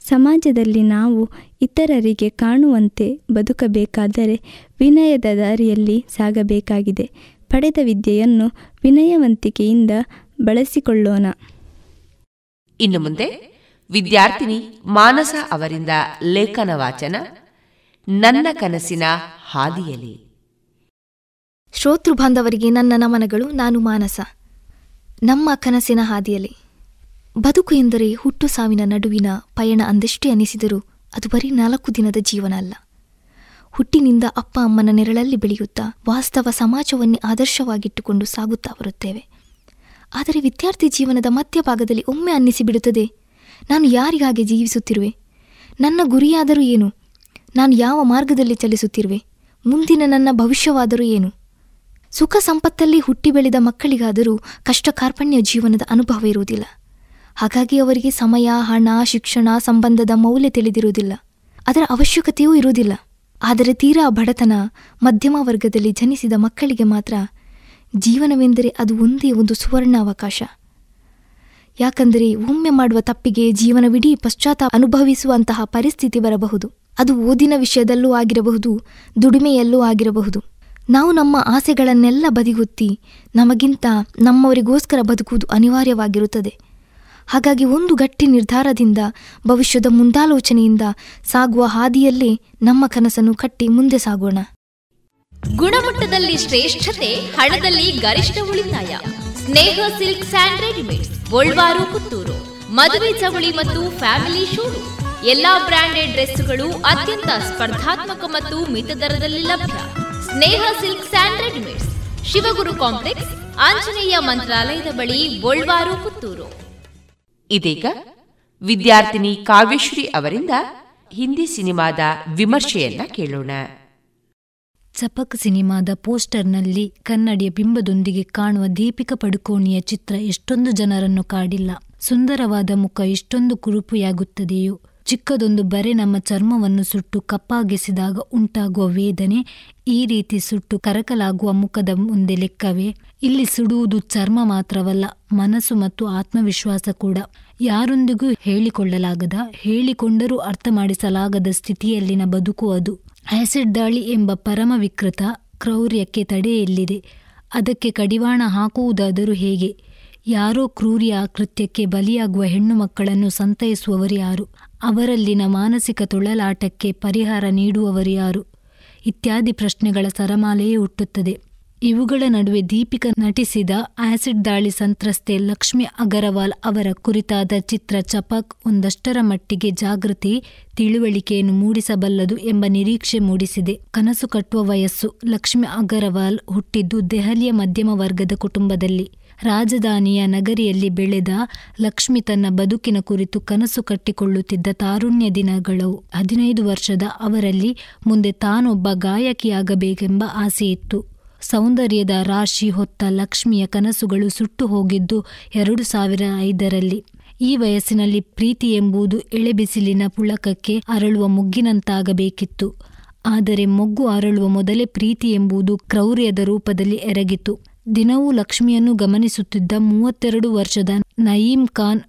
K: ಸಮಾಜದಲ್ಲಿ ನಾವು ಇತರರಿಗೆ ಕಾಣುವಂತೆ ಬದುಕಬೇಕಾದರೆ ವಿನಯದ ದಾರಿಯಲ್ಲಿ ಸಾಗಬೇಕಾಗಿದೆ. ಪಡೆದ ವಿದ್ಯೆಯನ್ನು ವಿನಯವಂತಿಕೆಯಿಂದ ಬಳಸಿಕೊಳ್ಳೋಣ.
A: ಇನ್ನು ಮುಂದೆ ವಿದ್ಯಾರ್ಥಿನಿ ಮಾನಸ ಅವರಿಂದ ಲೇಖನ ವಾಚನ ನನ್ನ ಕನಸಿನ ಹಾದಿಯಲಿ
L: ಶ್ರೋತೃ ಬಾಂಧವರಿಗೆ ನನ್ನ ನಮನಗಳು. ನಾನು ಮಾನಸ. ನಮ್ಮ ಕನಸಿನ ಹಾದಿಯಲ್ಲಿ. ಬದುಕು ಎಂದರೆ ಹುಟ್ಟು ಸಾವಿನ ನಡುವಿನ ಪಯಣ ಅಂದಷ್ಟೇ ಅನಿಸಿದರೂ ಅದು ಬರೀ ನಾಲ್ಕು ದಿನದ ಜೀವನ ಅಲ್ಲ. ಹುಟ್ಟಿನಿಂದ ಅಪ್ಪ ಅಮ್ಮನ ನೆರಳಲ್ಲಿ ಬೆಳೆಯುತ್ತಾ ವಾಸ್ತವ ಸಮಾಜವನ್ನೇ ಆದರ್ಶವಾಗಿಟ್ಟುಕೊಂಡು ಸಾಗುತ್ತಾ ಬರುತ್ತೇವೆ. ಆದರೆ ವಿದ್ಯಾರ್ಥಿ ಜೀವನದ ಮಧ್ಯಭಾಗದಲ್ಲಿ ಒಮ್ಮೆ ಅನ್ನಿಸಿಬಿಡುತ್ತದೆ ನಾನು ಯಾರಿಗಾಗಿ ಜೀವಿಸುತ್ತಿರುವೆ? ನನ್ನ ಗುರಿಯಾದರೂ ಏನು? ನಾನು ಯಾವ ಮಾರ್ಗದಲ್ಲಿ ಚಲಿಸುತ್ತಿರುವೆ? ಮುಂದಿನ ನನ್ನ ಭವಿಷ್ಯವಾದರೂ ಏನು? ಸುಖ ಸಂಪತ್ತಲ್ಲಿ ಹುಟ್ಟಿ ಬೆಳೆದ ಮಕ್ಕಳಿಗಾದರೂ ಕಷ್ಟ ಕಾರ್ಪಣ್ಯ ಜೀವನದ ಅನುಭವ ಇರುವುದಿಲ್ಲ. ಹಾಗಾಗಿ ಅವರಿಗೆ ಸಮಯ, ಹಣ, ಶಿಕ್ಷಣ ಸಂಬಂಧದ ಮೌಲ್ಯ ತಿಳಿದಿರುವುದಿಲ್ಲ. ಅದರ ಅವಶ್ಯಕತೆಯೂ ಇರುವುದಿಲ್ಲ. ಆದರೆ ತೀರಾ ಬಡತನ ಮಧ್ಯಮ ವರ್ಗದಲ್ಲಿ ಜನಿಸಿದ ಮಕ್ಕಳಿಗೆ ಮಾತ್ರ ಜೀವನವೆಂದರೆ ಅದು ಒಂದೇ ಒಂದು ಸುವರ್ಣ ಅವಕಾಶ ಯಾಕಂದರೆ ಒಮ್ಮೆ ಮಾಡುವ ತಪ್ಪಿಗೆ ಜೀವನವಿಡೀ ಪಶ್ಚಾತ್ತಾಪ ಅನುಭವಿಸುವಂತಹ ಪರಿಸ್ಥಿತಿ ಬರಬಹುದು. ಅದು ಓದಿನ ವಿಷಯದಲ್ಲೂ ಆಗಿರಬಹುದು, ದುಡಿಮೆಯಲ್ಲೂ ಆಗಿರಬಹುದು. ನಾವು ನಮ್ಮ ಆಸೆಗಳನ್ನೆಲ್ಲ ಬದಿಗೊತ್ತಿ ನಮಗಿಂತ ನಮ್ಮವರಿಗೋಸ್ಕರ ಬದುಕುವುದು ಅನಿವಾರ್ಯವಾಗಿರುತ್ತದೆ. ಹಾಗಾಗಿ ಒಂದು ಗಟ್ಟಿ ನಿರ್ಧಾರದಿಂದ ಭವಿಷ್ಯದ ಮುಂದಾಲೋಚನೆಯಿಂದ ಸಾಗುವ ಹಾದಿಯಲ್ಲೇ ನಮ್ಮ ಕನಸನ್ನು ಕಟ್ಟಿ ಮುಂದೆ ಸಾಗೋಣ.
D: ಗುಣಮಟ್ಟದಲ್ಲಿ ಶ್ರೇಷ್ಠತೆ, ಹಣದಲ್ಲಿ ಗರಿಷ್ಠ ಉಳಿತಾಯ. Sneha silks and Puttur. ಮದುವೆ ಚವಳಿ ಮತ್ತು ಫ್ಯಾಮಿಲಿ ಶೂ ಎಲ್ಲಾ ಬ್ರಾಂಡೆಡ್ ಡ್ರೆಸ್ಗಳು ಅತ್ಯಂತ ಸ್ಪರ್ಧಾತ್ಮಕ ಮತ್ತು ಮಿತ ಲಭ್ಯ. Sneha silk and readymades Shivaguru complex Anjaneya ಮಂತ್ರಾಲಯದ ಬಳಿ ಗೋಳ್ವಾರು ಪುತ್ತೂರು.
A: ಇದೀಗ ವಿದ್ಯಾರ್ಥಿನಿ ಕಾವ್ಯಶ್ರೀ ಅವರಿಂದ ಹಿಂದಿ ಸಿನಿಮಾದ ವಿಮರ್ಶೆಯನ್ನ ಕೇಳೋಣ.
M: ಚಪಕ್ ಸಿನಿಮಾದ ಪೋಸ್ಟರ್ನಲ್ಲಿ ಕನ್ನಡಿಯ ಬಿಂಬದೊಂದಿಗೆ ಕಾಣುವ ದೀಪಿಕಾ ಪಡುಕೋಣಿಯ ಚಿತ್ರ ಎಷ್ಟೊಂದು ಜನರನ್ನು ಕಾಡಿಲ್ಲ. ಸುಂದರವಾದ ಮುಖ ಎಷ್ಟೊಂದು ಕುರುಪುಯಾಗುತ್ತದೆಯೋ ಚಿಕ್ಕದೊಂದು ಬರೆ ನಮ್ಮ ಚರ್ಮವನ್ನು ಸುಟ್ಟು ಕಪ್ಪಾಗಿಸಿದಾಗ ಉಂಟಾಗುವ ವೇದನೆ ಈ ರೀತಿ ಸುಟ್ಟು ಕರಕಲಾಗುವ ಮುಖದ ಮುಂದೆ ಲೆಕ್ಕವೇ? ಇಲ್ಲಿ ಸುಡುವುದು ಚರ್ಮ ಮಾತ್ರವಲ್ಲ, ಮನಸ್ಸು ಮತ್ತು ಆತ್ಮವಿಶ್ವಾಸ ಕೂಡ. ಯಾರೊಂದಿಗೂ ಹೇಳಿಕೊಳ್ಳಲಾಗದ, ಹೇಳಿಕೊಂಡರೂ ಅರ್ಥ ಮಾಡಿಸಲಾಗದ ಸ್ಥಿತಿಯಲ್ಲಿನ ಬದುಕು ಅದು. ಆಸಿಡ್ ದಾಳಿ ಎಂಬ ಪರಮ ವಿಕೃತ ಕ್ರೌರ್ಯಕ್ಕೆ ತಡೆಯಲ್ಲಿದೆ ಅದಕ್ಕೆ ಕಡಿವಾಣ ಹಾಕುವುದಾದರೂ ಹೇಗೆ? ಯಾರೋ ಕ್ರೂರಿಯ ಕೃತ್ಯಕ್ಕೆ ಬಲಿಯಾಗುವ ಹೆಣ್ಣು ಮಕ್ಕಳನ್ನು ಸಂತೈಸುವವರು ಯಾರು? ಅವರಲ್ಲಿನ ಮಾನಸಿಕ ತುಳಲಾಟಕ್ಕೆ ಪರಿಹಾರ ನೀಡುವವರು ಯಾರು? ಇತ್ಯಾದಿ ಪ್ರಶ್ನೆಗಳ ಸರಮಾಲೆಯೇ ಹುಟ್ಟುತ್ತದೆ. ಇವುಗಳ ನಡುವೆ ದೀಪಿಕಾ ನಟಿಸಿದ ಆಸಿಡ್ ದಾಳಿ ಸಂತ್ರಸ್ತೆ ಲಕ್ಷ್ಮಿ ಅಗರವಾಲ್ ಅವರ ಕುರಿತಾದ ಚಿತ್ರ ಚಪಕ್ ಒಂದಷ್ಟರ ಮಟ್ಟಿಗೆ ಜಾಗೃತಿ, ತಿಳುವಳಿಕೆಯನ್ನು ಮೂಡಿಸಬಲ್ಲದು ಎಂಬ ನಿರೀಕ್ಷೆ ಮೂಡಿಸಿದೆ. ಕನಸು ಕಟ್ಟುವ ವಯಸ್ಸು ಲಕ್ಷ್ಮಿ ಅಗರವಾಲ್ ಹುಟ್ಟಿದ್ದು ದೆಹಲಿಯ ಮಧ್ಯಮ ವರ್ಗದ ಕುಟುಂಬದಲ್ಲಿ. ರಾಜಧಾನಿಯ ನಗರಿಯಲ್ಲಿ ಬೆಳೆದ ಲಕ್ಷ್ಮಿ ತನ್ನ ಬದುಕಿನ ಕುರಿತು ಕನಸು ಕಟ್ಟಿಕೊಳ್ಳುತ್ತಿದ್ದ ತಾರುಣ್ಯ ದಿನಗಳು ಹದಿನೈದು ವರ್ಷದ ಅವರಲ್ಲಿ ಮುಂದೆ ತಾನೊಬ್ಬ ಗಾಯಕಿಯಾಗಬೇಕೆಂಬ ಆಸೆಯಿತ್ತು. ಸೌಂದರ್ಯದ ರಾಶಿ ಹೊತ್ತ ಲಕ್ಷ್ಮಿಯ ಕನಸುಗಳು ಸುಟ್ಟು ಹೋಗಿದ್ದು ಎರಡು ಸಾವಿರ ಐದರಲ್ಲಿ. ಈ ವಯಸ್ಸಿನಲ್ಲಿ ಪ್ರೀತಿ ಎಂಬುದು ಎಳೆಬಿಸಿಲಿನ ಪುಳಕಕ್ಕೆ ಅರಳುವ ಮುಗ್ಗಿನಂತಾಗಬೇಕಿತ್ತು. ಆದರೆ ಮೊಗ್ಗು ಅರಳುವ ಮೊದಲೇ ಪ್ರೀತಿ ಎಂಬುದು ಕ್ರೌರ್ಯದ ರೂಪದಲ್ಲಿ ಎರಗಿತು ದಿನವೂ ಲಕ್ಷ್ಮಿಯನ್ನು ಗಮನಿಸುತ್ತಿದ್ದ ಮೂವತ್ತೆರಡು ವರ್ಷದ ನಯೀಂ ಖಾನ್,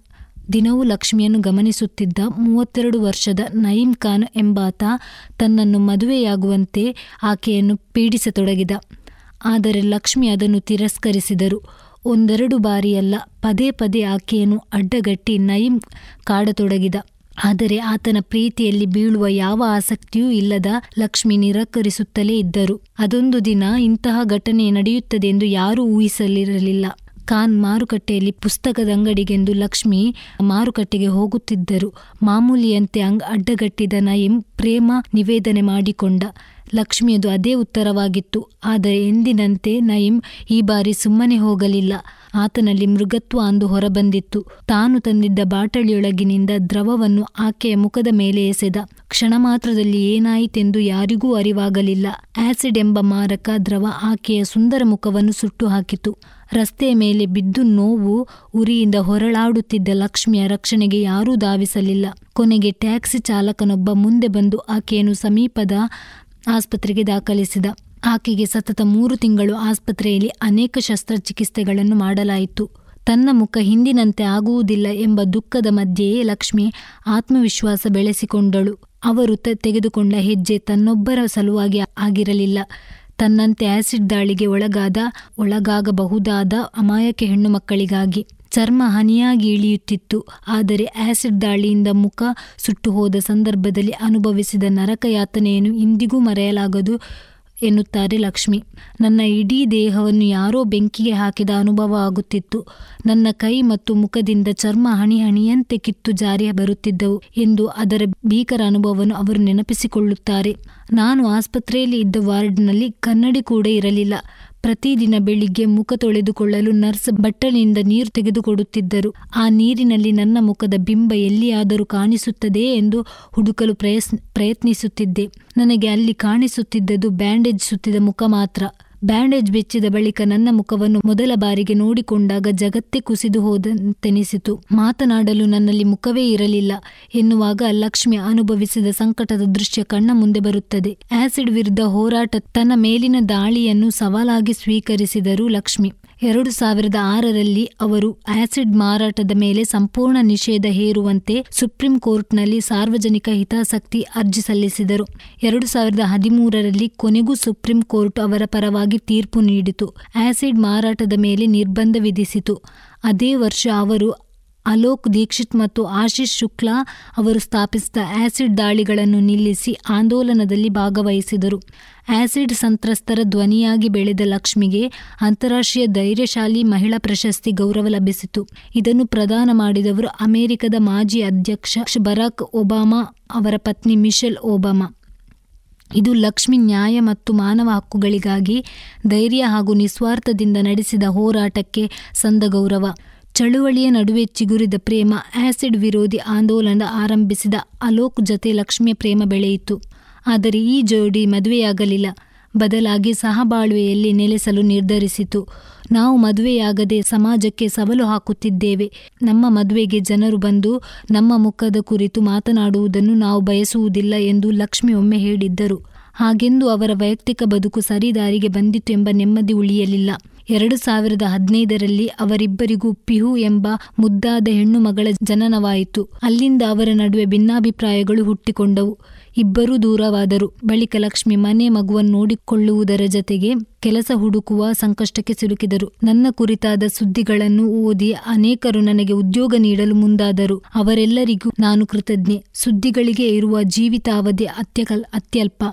M: ದಿನವೂ ಲಕ್ಷ್ಮಿಯನ್ನು ಗಮನಿಸುತ್ತಿದ್ದ ಮೂವತ್ತೆರಡು ವರ್ಷದ ನಯೀಂ ಖಾನ್ ಎಂಬಾತ ತನ್ನನ್ನು ಮದುವೆಯಾಗುವಂತೆ ಆಕೆಯನ್ನು ಪೀಡಿಸತೊಡಗಿದ. ಆದರೆ ಲಕ್ಷ್ಮಿ ಅದನ್ನು ತಿರಸ್ಕರಿಸಿದರು. ಒಂದೆರಡು ಬಾರಿಯಲ್ಲ, ಪದೇ ಪದೇ ಆಕೆಯನ್ನು ಅಡ್ಡಗಟ್ಟಿ ನಯಿಂ ಕಾಡತೊಡಗಿದ. ಆದರೆ ಆತನ ಪ್ರೀತಿಯಲ್ಲಿ ಬೀಳುವ ಯಾವ ಆಸಕ್ತಿಯೂ ಇಲ್ಲದ ಲಕ್ಷ್ಮಿ ನಿರಾಕರಿಸುತ್ತಲೇ ಇದ್ದರು. ಅದೊಂದು ದಿನ ಇಂತಹ ಘಟನೆ ನಡೆಯುತ್ತದೆ ಎಂದು ಯಾರೂ ಊಹಿಸಲಿರಲಿಲ್ಲ. ಖಾನ್ ಮಾರುಕಟ್ಟೆಯಲ್ಲಿ ಪುಸ್ತಕದ ಅಂಗಡಿಗೆಂದು ಲಕ್ಷ್ಮಿ ಮಾರುಕಟ್ಟೆಗೆ ಹೋಗುತ್ತಿದ್ದರು. ಮಾಮೂಲಿಯಂತೆ ಅಂಗ್ ಅಡ್ಡಗಟ್ಟಿದ ನಯಿಂ ಪ್ರೇಮ ನಿವೇದನೆ ಮಾಡಿಕೊಂಡ. ಲಕ್ಷ್ಮಿಯದು ಅದೇ ಉತ್ತರವಾಗಿತ್ತು. ಆದರೆ ಎಂದಿನಂತೆ ನಯಿಂ ಈ ಬಾರಿ ಸುಮ್ಮನೆ ಹೋಗಲಿಲ್ಲ. ಆತನಲ್ಲಿ ಮೃಗತ್ವ ಅಂದು ಹೊರಬಂದಿತ್ತು. ತಾನು ತಂದಿದ್ದ ಬಾಟಲಿಯೊಳಗಿನಿಂದ ದ್ರವವನ್ನು ಆಕೆಯ ಮುಖದ ಮೇಲೆ ಎಸೆದ. ಕ್ಷಣ ಮಾತ್ರದಲ್ಲಿ ಏನಾಯಿತೆಂದು ಯಾರಿಗೂ ಅರಿವಾಗಲಿಲ್ಲ. ಆಸಿಡ್ ಎಂಬ ಮಾರಕ ದ್ರವ ಆಕೆಯ ಸುಂದರ ಮುಖವನ್ನು ಸುಟ್ಟು ಹಾಕಿತು ರಸ್ತೆಯ ಮೇಲೆ ಬಿದ್ದು ನೋವು ಉರಿಯಿಂದ ಹೊರಳಾಡುತ್ತಿದ್ದ ಲಕ್ಷ್ಮಿಯ ರಕ್ಷಣೆಗೆ ಯಾರೂ ಧಾವಿಸಲಿಲ್ಲ. ಕೊನೆಗೆ ಟ್ಯಾಕ್ಸಿ ಚಾಲಕನೊಬ್ಬ ಮುಂದೆ ಬಂದು ಆಕೆಯನ್ನು ಸಮೀಪದ ಆಸ್ಪತ್ರೆಗೆ ದಾಖಲಿಸಿದ. ಆಕೆಗೆ ಸತತ ಮೂರು ತಿಂಗಳು ಆಸ್ಪತ್ರೆಯಲ್ಲಿ ಅನೇಕ ಶಸ್ತ್ರಚಿಕಿತ್ಸೆಗಳನ್ನು ಮಾಡಲಾಯಿತು. ತನ್ನ ಮುಖ ಹಿಂದಿನಂತೆ ಆಗುವುದಿಲ್ಲ ಎಂಬ ದುಃಖದ ಮಧ್ಯೆಯೇ ಲಕ್ಷ್ಮಿ ಆತ್ಮವಿಶ್ವಾಸ ಬೆಳೆಸಿಕೊಂಡಳು. ಅವರು ತೆಗೆದುಕೊಂಡ ಹೆಜ್ಜೆ ತನ್ನೊಬ್ಬರ ಸಲುವಾಗಿ ಆಗಿರಲಿಲ್ಲ. ತನ್ನಂತೆ ಆಸಿಡ್ ದಾಳಿಗೆ ಒಳಗಾದ, ಒಳಗಾಗಬಹುದಾದ ಅಮಾಯಕ ಹೆಣ್ಣು ಮಕ್ಕಳಿಗಾಗಿ ಚರ್ಮ ಹನಿಯಾಗಿ ಇಳಿಯುತ್ತಿತ್ತು. ಆದರೆ ಆಸಿಡ್ ದಾಳಿಯಿಂದ ಮುಖ ಸುಟ್ಟು ಹೋದ ಸಂದರ್ಭದಲ್ಲಿ ಅನುಭವಿಸಿದ ನರಕ ಯಾತನೆಯನ್ನು ಇಂದಿಗೂ ಮರೆಯಲಾಗದು. ಎನ್ನುತ್ತಾರೆ ಲಕ್ಷ್ಮಿ. ನನ್ನ ಇಡೀ ದೇಹವನ್ನು ಯಾರೋ ಬೆಂಕಿಗೆ ಹಾಕಿದ ಅನುಭವ ಆಗುತ್ತಿತ್ತು. ನನ್ನ ಕೈ ಮತ್ತು ಮುಖದಿಂದ ಚರ್ಮ ಹಣಿ ಹಣಿಯಂತೆ ಕಿತ್ತು ಜಾರಿ ಬರುತ್ತಿದ್ದವು ಎಂದು ಅದರ ಭೀಕರ ಅನುಭವವನ್ನು ಅವರು ನೆನಪಿಸಿಕೊಳ್ಳುತ್ತಾರೆ. ನಾನು ಆಸ್ಪತ್ರೆಯಲ್ಲಿ ಇದ್ದ ವಾರ್ಡ್ನಲ್ಲಿ ಕನ್ನಡಿ ಕೂಡ ಇರಲಿಲ್ಲ. ಪ್ರತಿದಿನ ಬೆಳಿಗ್ಗೆ ಮುಖ ತೊಳೆದುಕೊಳ್ಳಲು ನರ್ಸ್ ಬಟ್ಟಲಿನಿಂದ ನೀರು ತೆಗೆದುಕೊಡುತ್ತಿದ್ದರು. ಆ ನೀರಿನಲ್ಲಿ ನನ್ನ ಮುಖದ ಬಿಂಬ ಎಲ್ಲಿಯಾದರೂ ಕಾಣಿಸುತ್ತದೆ ಎಂದು ಹುಡುಕಲು ಪ್ರಯತ್ನಿಸುತ್ತಿದ್ದೆ. ನನಗೆ ಅಲ್ಲಿ ಕಾಣಿಸುತ್ತಿದ್ದದು ಬ್ಯಾಂಡೇಜ್ ಸುತ್ತಿದ ಮುಖ ಮಾತ್ರ. ಬ್ಯಾಂಡೇಜ್ ಬೆಚ್ಚಿದ ಬಳಿಕ ನನ್ನ ಮುಖವನ್ನು ಮೊದಲ ಬಾರಿಗೆ ನೋಡಿಕೊಂಡಾಗ ಜಗತ್ತೇ ಕುಸಿದು ಹೋದಂತೆನಿಸಿತು. ಮಾತನಾಡಲು ನನ್ನಲ್ಲಿ ಮುಖವೇ ಇರಲಿಲ್ಲ. ಎನ್ನುವಾಗ ಲಕ್ಷ್ಮಿ ಅನುಭವಿಸಿದ ಸಂಕಟದ ದೃಶ್ಯ ಕಣ್ಣ ಮುಂದೆ ಬರುತ್ತದೆ. ಆಸಿಡ್ ವಿರುದ್ಧ ಹೋರಾಟ ತನ್ನ ಮೇಲಿನ ದಾಳಿಯನ್ನು ಸವಾಲಾಗಿ ಸ್ವೀಕರಿಸಿದರು ಲಕ್ಷ್ಮಿ. ಎರಡು ಸಾವಿರದ ಆರರಲ್ಲಿ ಅವರು ಆಸಿಡ್ ಮಾರಾಟದ ಮೇಲೆ ಸಂಪೂರ್ಣ ನಿಷೇಧ ಹೇರುವಂತೆ ಸುಪ್ರೀಂ ಕೋರ್ಟ್ನಲ್ಲಿ ಸಾರ್ವಜನಿಕ ಹಿತಾಸಕ್ತಿ ಅರ್ಜಿ ಸಲ್ಲಿಸಿದರು. ಎರಡು ಸಾವಿರದ ಹದಿಮೂರರಲ್ಲಿ ಕೊನೆಗೂ ಸುಪ್ರೀಂ ಕೋರ್ಟ್ ಅವರ ಪರವಾಗಿ ತೀರ್ಪು ನೀಡಿತು. ಆಸಿಡ್ ಮಾರಾಟದ ಮೇಲೆ ನಿರ್ಬಂಧ ವಿಧಿಸಿತು. ಅದೇ ವರ್ಷ ಅವರು ಅಲೋಕ್ ದೀಕ್ಷಿತ್ ಮತ್ತು ಆಶೀಶ್ ಶುಕ್ಲಾ ಅವರು ಸ್ಥಾಪಿಸಿದ ಆಸಿಡ್ ದಾಳಿಗಳನ್ನು ನಿಲ್ಲಿಸಿ ಆಂದೋಲನದಲ್ಲಿ ಭಾಗವಹಿಸಿದರು. ಆಸಿಡ್ ಸಂತ್ರಸ್ತರ ಧ್ವನಿಯಾಗಿ ಬೆಳೆದ ಲಕ್ಷ್ಮಿಗೆ ಅಂತಾರಾಷ್ಟ್ರೀಯ ಧೈರ್ಯಶಾಲಿ ಮಹಿಳಾ ಪ್ರಶಸ್ತಿ ಗೌರವ ಲಭಿಸಿತು. ಇದನ್ನು ಪ್ರದಾನ ಮಾಡಿದವರು ಅಮೆರಿಕದ ಮಾಜಿ ಅಧ್ಯಕ್ಷ ಬರಾಕ್ ಒಬಾಮಾ, ಅವರ ಪತ್ನಿ ಮಿಶೆಲ್ ಒಬಾಮಾ. ಇದು ಲಕ್ಷ್ಮಿ ನ್ಯಾಯ ಮತ್ತು ಮಾನವ ಹಕ್ಕುಗಳಿಗಾಗಿ ಧೈರ್ಯ ಹಾಗೂ ನಿಸ್ವಾರ್ಥದಿಂದ ನಡೆಸಿದ ಹೋರಾಟಕ್ಕೆ ಸಂದ ಗೌರವ. ಚಳುವಳಿಯ ನಡುವೆ ಚಿಗುರಿದ ಪ್ರೇಮ, ಆಸಿಡ್ ವಿರೋಧಿ ಆಂದೋಲನ ಆರಂಭಿಸಿದ ಅಲೋಕ್ ಜತೆ ಲಕ್ಷ್ಮಿಯ ಪ್ರೇಮ ಬೆಳೆಯಿತು. ಆದರೆ ಈ ಜೋಡಿ ಮದುವೆಯಾಗಲಿಲ್ಲ. ಬದಲಾಗಿ ಸಹಬಾಳ್ವೆಯಲ್ಲಿ ನೆಲೆಸಲು ನಿರ್ಧರಿಸಿತು. ನಾವು ಮದುವೆಯಾಗದೆ ಸಮಾಜಕ್ಕೆ ಸವಾಲು ಹಾಕುತ್ತಿದ್ದೇವೆ. ನಮ್ಮ ಮದುವೆಗೆ ಜನರು ಬಂದು ನಮ್ಮ ಮುಖದ ಕುರಿತು ಮಾತನಾಡುವುದನ್ನು ನಾವು ಬಯಸುವುದಿಲ್ಲ ಎಂದು ಲಕ್ಷ್ಮಿ ಒಮ್ಮೆ ಹೇಳಿದ್ದರು. ಹಾಗೆಂದು ಅವರ ವೈಯಕ್ತಿಕ ಬದುಕು ಸರಿದಾರಿಗೆ ಬಂದಿತು ಎಂಬ ನೆಮ್ಮದಿ ಉಳಿಯಲಿಲ್ಲ. ಎರಡು ಸಾವಿರದ ಹದಿನೈದರಲ್ಲಿ ಅವರಿಬ್ಬರಿಗೂ ಪಿಹು ಎಂಬ ಮುದ್ದಾದ ಹೆಣ್ಣು ಮಗಳ ಜನನವಾಯಿತು. ಅಲ್ಲಿಂದ ಅವರ ನಡುವೆ ಭಿನ್ನಾಭಿಪ್ರಾಯಗಳು ಹುಟ್ಟಿಕೊಂಡವು. ಇಬ್ಬರೂ ದೂರವಾದರು. ಬಳಿಕ ಲಕ್ಷ್ಮಿ ಮನೆ ಮಗುವನ್ನು ನೋಡಿಕೊಳ್ಳುವುದರ ಜತೆಗೆ ಕೆಲಸ ಹುಡುಕುವ ಸಂಕಷ್ಟಕ್ಕೆ ಸಿಲುಕಿದರು. ನನ್ನ ಕುರಿತಾದ ಸುದ್ದಿಗಳನ್ನು ಓದಿ ಅನೇಕರು ನನಗೆ ಉದ್ಯೋಗ ನೀಡಲು ಮುಂದಾದರು. ಅವರೆಲ್ಲರಿಗೂ ನಾನು ಕೃತಜ್ಞೆ. ಸುದ್ದಿಗಳಿಗೆ ಇರುವ ಜೀವಿತಾವಧಿ ಅತ್ಯಕಲ್ ಅತ್ಯಲ್ಪ.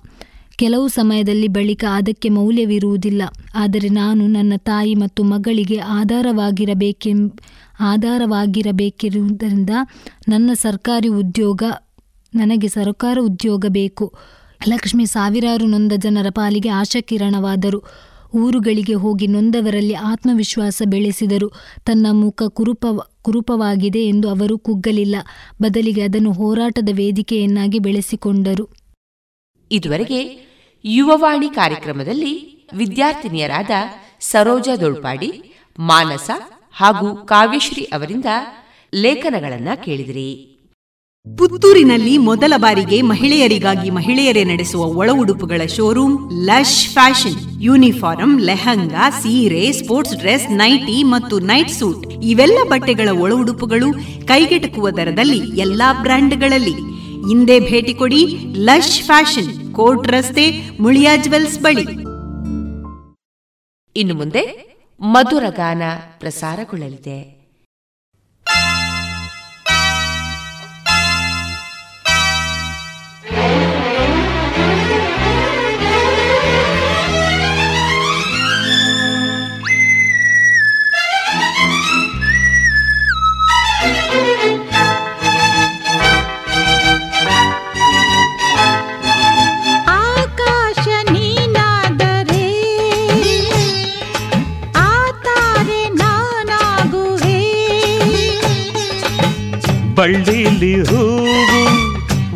M: ಕೆಲವು ಸಮಯದಲ್ಲಿ ಬಳಿಕ ಅದಕ್ಕೆ ಮೌಲ್ಯವಿರುವುದಿಲ್ಲ. ಆದರೆ ನಾನು ನನ್ನ ತಾಯಿ ಮತ್ತು ಮಗಳಿಗೆ ಆಧಾರವಾಗಿರಬೇಕೆಂ ಆಧಾರವಾಗಿರಬೇಕಿರುವುದರಿಂದ ನನ್ನ ಸರ್ಕಾರಿ ಉದ್ಯೋಗ, ನನಗೆ ಸರ್ಕಾರ ಉದ್ಯೋಗ ಬೇಕು. ಲಕ್ಷ್ಮಿ ಸಾವಿರಾರು ನೊಂದ ಜನರ ಪಾಲಿಗೆ ಆಶಾಕಿರಣವಾದರು. ಊರುಗಳಿಗೆ ಹೋಗಿ ನೊಂದವರಲ್ಲಿ ಆತ್ಮವಿಶ್ವಾಸ ಬೆಳೆಸಿದರು. ತನ್ನ ಮುಖ ಕುರುಪ, ಕುರುಪವಾಗಿದೆ ಎಂದು ಅವರು ಕುಗ್ಗಲಿಲ್ಲ. ಬದಲಿಗೆ ಅದನ್ನು ಹೋರಾಟದ ವೇದಿಕೆಯನ್ನಾಗಿ ಬೆಳೆಸಿಕೊಂಡರು.
A: ಇದುವರೆಗೆ ಯುವವಾಣಿ ಕಾರ್ಯಕ್ರಮದಲ್ಲಿ ವಿದ್ಯಾರ್ಥಿನಿಯರಾದ ಸರೋಜಾ ದೊಳ್ಪಾಡಿ, ಮಾನಸ ಹಾಗೂ ಕಾವ್ಯಶ್ರೀ ಅವರಿಂದ ಲೇಖನಗಳನ್ನು ಕೇಳಿದಿರಿ.
N: ಪುತ್ತೂರಿನಲ್ಲಿ ಮೊದಲ ಬಾರಿಗೆ ಮಹಿಳೆಯರಿಗಾಗಿ ಮಹಿಳೆಯರೇ ನಡೆಸುವ ಒಳ ಉಡುಪುಗಳ showroom lush fashion. Uniform lehenga, ಸೀರೆ, ಸ್ಪೋರ್ಟ್ಸ್ ಡ್ರೆಸ್, ನೈಟಿ ಮತ್ತು ನೈಟ್ ಸೂಟ್. ಇವೆಲ್ಲ ಬಟ್ಟೆಗಳ ಒಳ ಉಡುಪುಗಳು ಕೈಗೆಟಕುವ ದರದಲ್ಲಿ ಎಲ್ಲಾ ಬ್ರ್ಯಾಂಡ್ಗಳಲ್ಲಿ. ಹಿಂದೆ ಭೇಟಿ ಕೊಡಿ ಲಶ್ ಫ್ಯಾಷನ್, ಕೋರ್ಟ್ ರಸ್ತೆ, ಮುಳಿಯಾ ಜುವೆಲ್ಸ್ ಬಳಿ.
A: ಇನ್ನು ಮುಂದೆ ಮಧುರ ಗಾನ ಪ್ರಸಾರಗೊಳ್ಳಲಿದೆ.
B: ಬಳ್ಳಿಲಿ ಹೂವು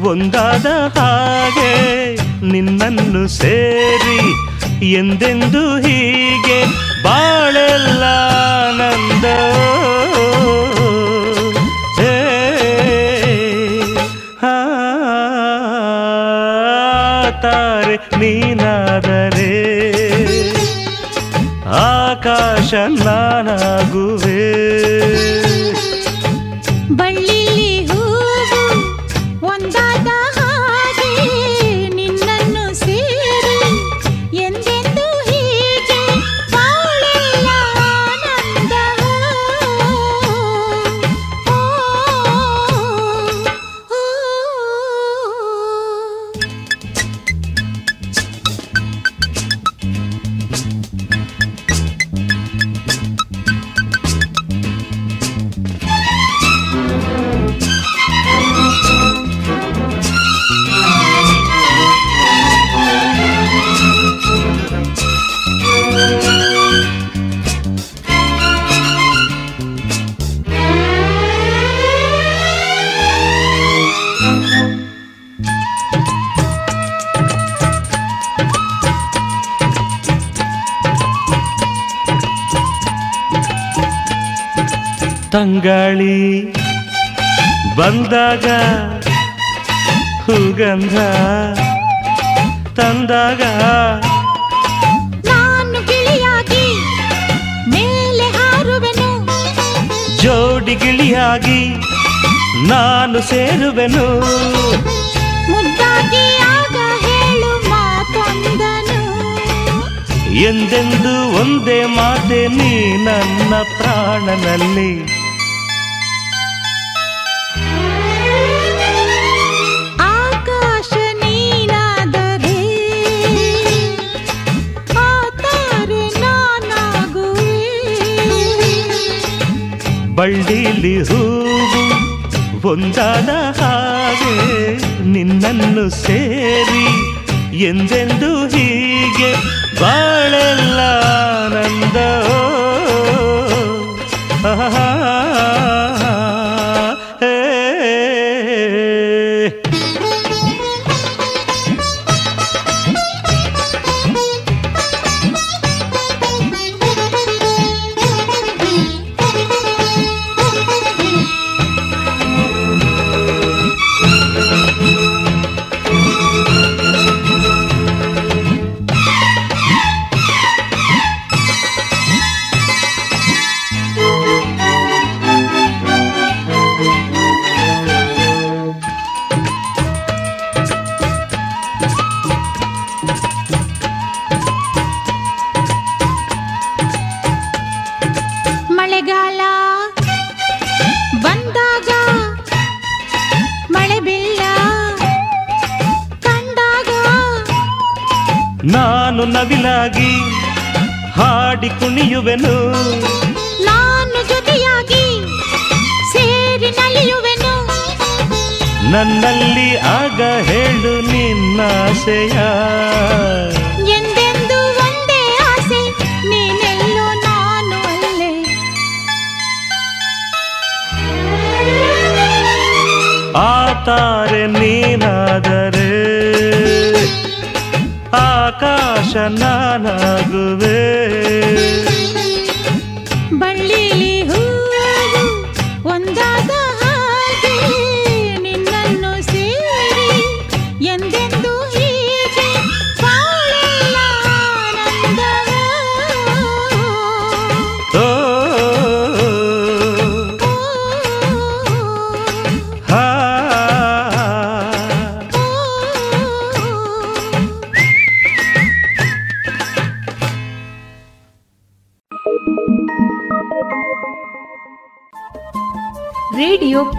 B: ಒಂದಾದ ಹಾಗೆ ನಿನ್ನನ್ನು ಸೇರಿ ಎಂದೆಂದು ಹೀಗೆ ನವಿಲಾಗಿ ಹಾಡಿ ಕುಣಿಯುವೆನು.
O: ನಾನು ಜೊತೆಯಾಗಿ ಸೇರಿ ನಲಿಯುವೆನು.
B: ನನ್ನಲ್ಲಿ ಆಗ ಹೇಳು ನಿನ್ನಾಸೆಯ
O: ಎಂದೆಂದು ಒಂದೇ ಆಸೆ ನೀನೆಲ್ಲೋ ನಾನು ಅಲ್ಲೇ.
B: ಆತಾರೆ ನೀನಾದರೆ ಆಕಾಶ ನಾನಾಗುವೆ.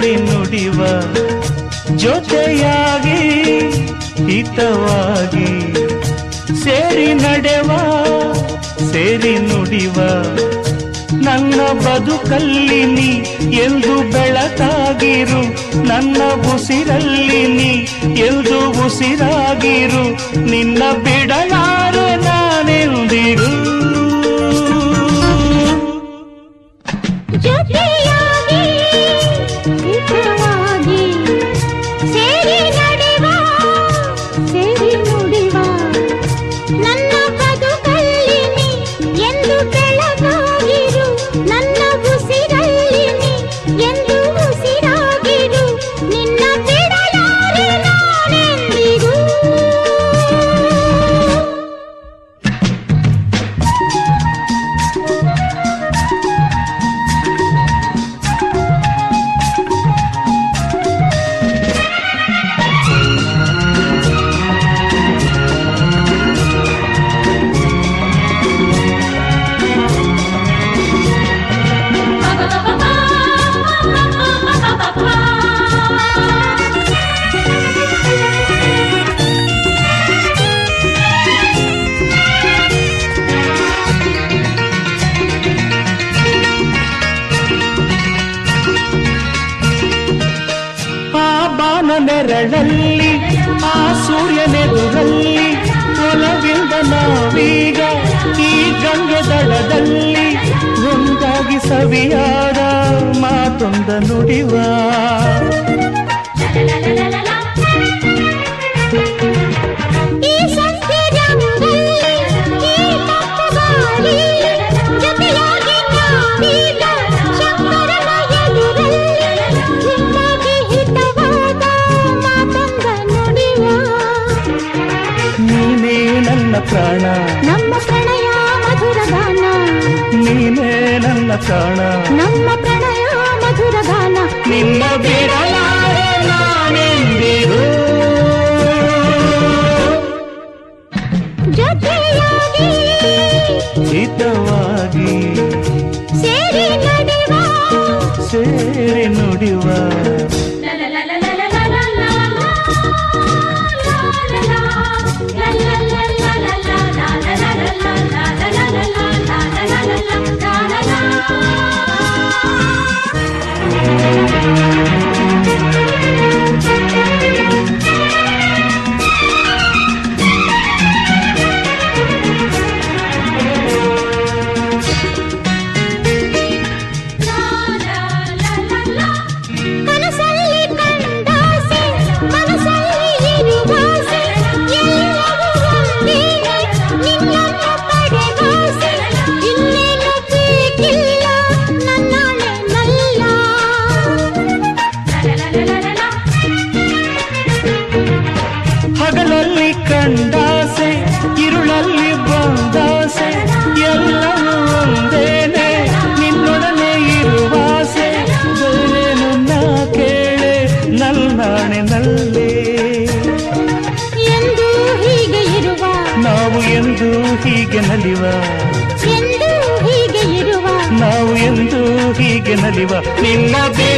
B: ಸೇರಿ ನುಡಿವ ಜೊತೆಯಾಗಿ, ಹಿತವಾಗಿ ಸೇರಿ ನಡೆವ, ಸೇರಿ ನುಡಿವ ನನ್ನ ಬದುಕಲ್ಲಿ ನೀ ಎಂದು ಬೆಳಕಾಗಿರು, ನನ್ನ ಉಸಿರಲ್ಲಿ ನೀ ಎಂದು ಉಸಿರಾಗಿರು, ನಿನ್ನ ಬಿಡಲಾರೆ ನಾನೆಂದಿರು
O: ಜೊತೆಯಾಗಿ
B: ನೆರಳಲ್ಲಿ ಆ ಸೂರ್ಯನೆದುರಲ್ಲಿ ಒಲವಿಂದ ನಾವೀಗ ಈ ಗಂಗೆ ದಳದಲ್ಲಿ ಒಂದಾಗಿ ಸವಿಯಾದ ಮಾತೊಂದ ನುಡಿವ. ಪ್ರಾಣ
O: ನಮ್ಮ ಪ್ರಣಯ ಮಧುರ ಗಾನ.
B: ನೀನೇ ನನ್ನ ಪ್ರಾಣ
O: ನಮ್ಮ ಪ್ರಣಯ ಮಧುರ ಗಾನ.
B: ನಿನ್ನ ಬಿಡಲಾರೆ ನಾನೆಂದಿರು
O: ಜೊತೆಯಾಗಿ
B: ಹಿತವಾಗಿ
O: ಸೇರಿ ನಡೆವ.
B: ಸೇರಿ ನುಡಿವ. ನಲಿವ ನಿನ್ನ ಬಿಡಲಾರೆ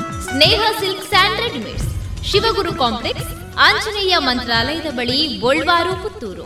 O: Sneha silk and readymades Shivaguru complex Anjaneya ಮಂತ್ರಾಲಯದ ಬಳಿ ಗೋಲ್ವಾರು ಪುತ್ತೂರು.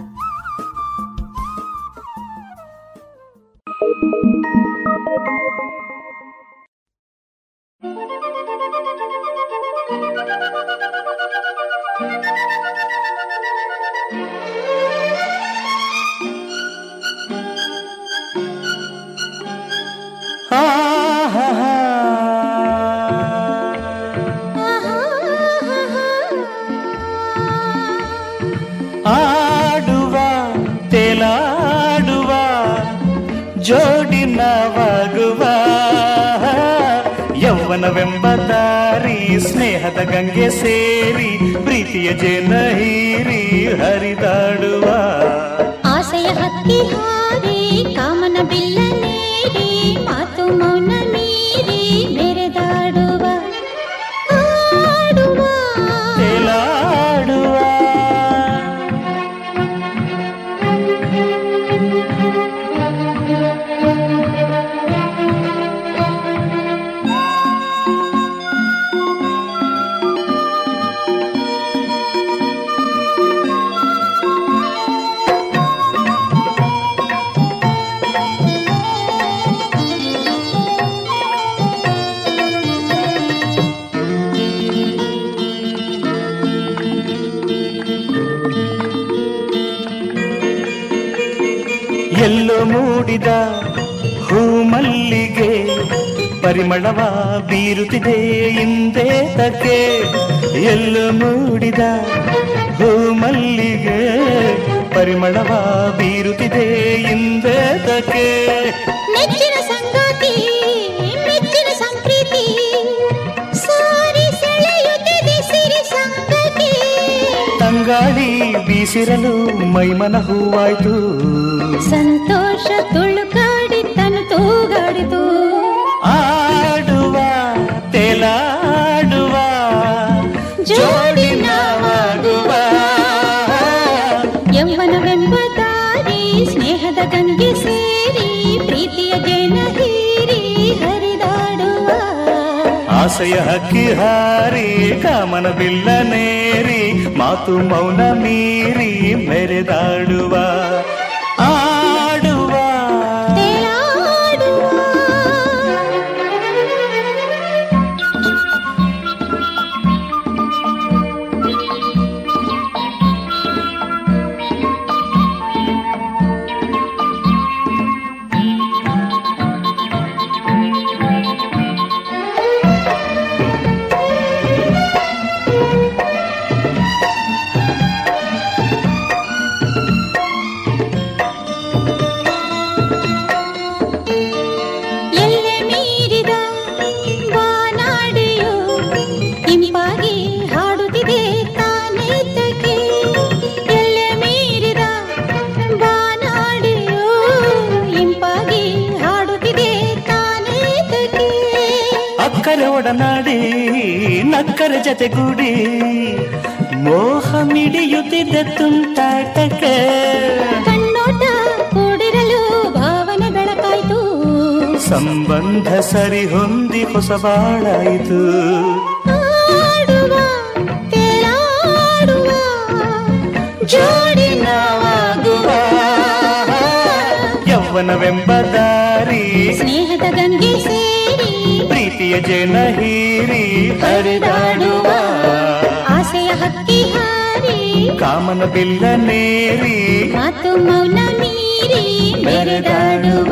O: ಆಸೆಯ ಹಕ್ಕಿ ಹಾರಿ ಕಾಮನ ಬಿಲ್ಲ ನೇರಿ ಮಾತು ಮೌನ ಮೀರಿ ಮೆರೆದಾಡುವ
P: ಜತೆಗೂಡಿ ಮೋಹ ಮಿಡಿಯುತ್ತಿದ್ದ ತುಂಟಾಟಕ್ಕೆ.
O: ಕಣ್ಣೋಟ ಕೂಡಿರಲು ಭಾವನೆ ಬೆಳಕಾಯ್ತು.
P: ಸಂಬಂಧ ಸರಿ ಹೊಂದಿ ಹೊಸ ಬಾಳಾಯಿತು.
O: ಜೋಡಿ ನಾವಾಗುವ.
P: ಯೌವನವೆಂಬ ದಾರಿ.
O: ಸ್ನೇಹದ ಗಂಗೆ
P: ಪ್ರೀತಿಯ
Q: ಜನ ಹೀರಿ ಹರಿದಾಡುವ
B: ಆಸೆಯ ಹಕ್ಕಿ ಹಾರಿ
Q: ಕಾಮನ ಬಿಲ್ಲ ನೇರಿ
B: ಮಾತು ಮೌನ ಮೀರಿ ಮೆರೆದಾಡುವ.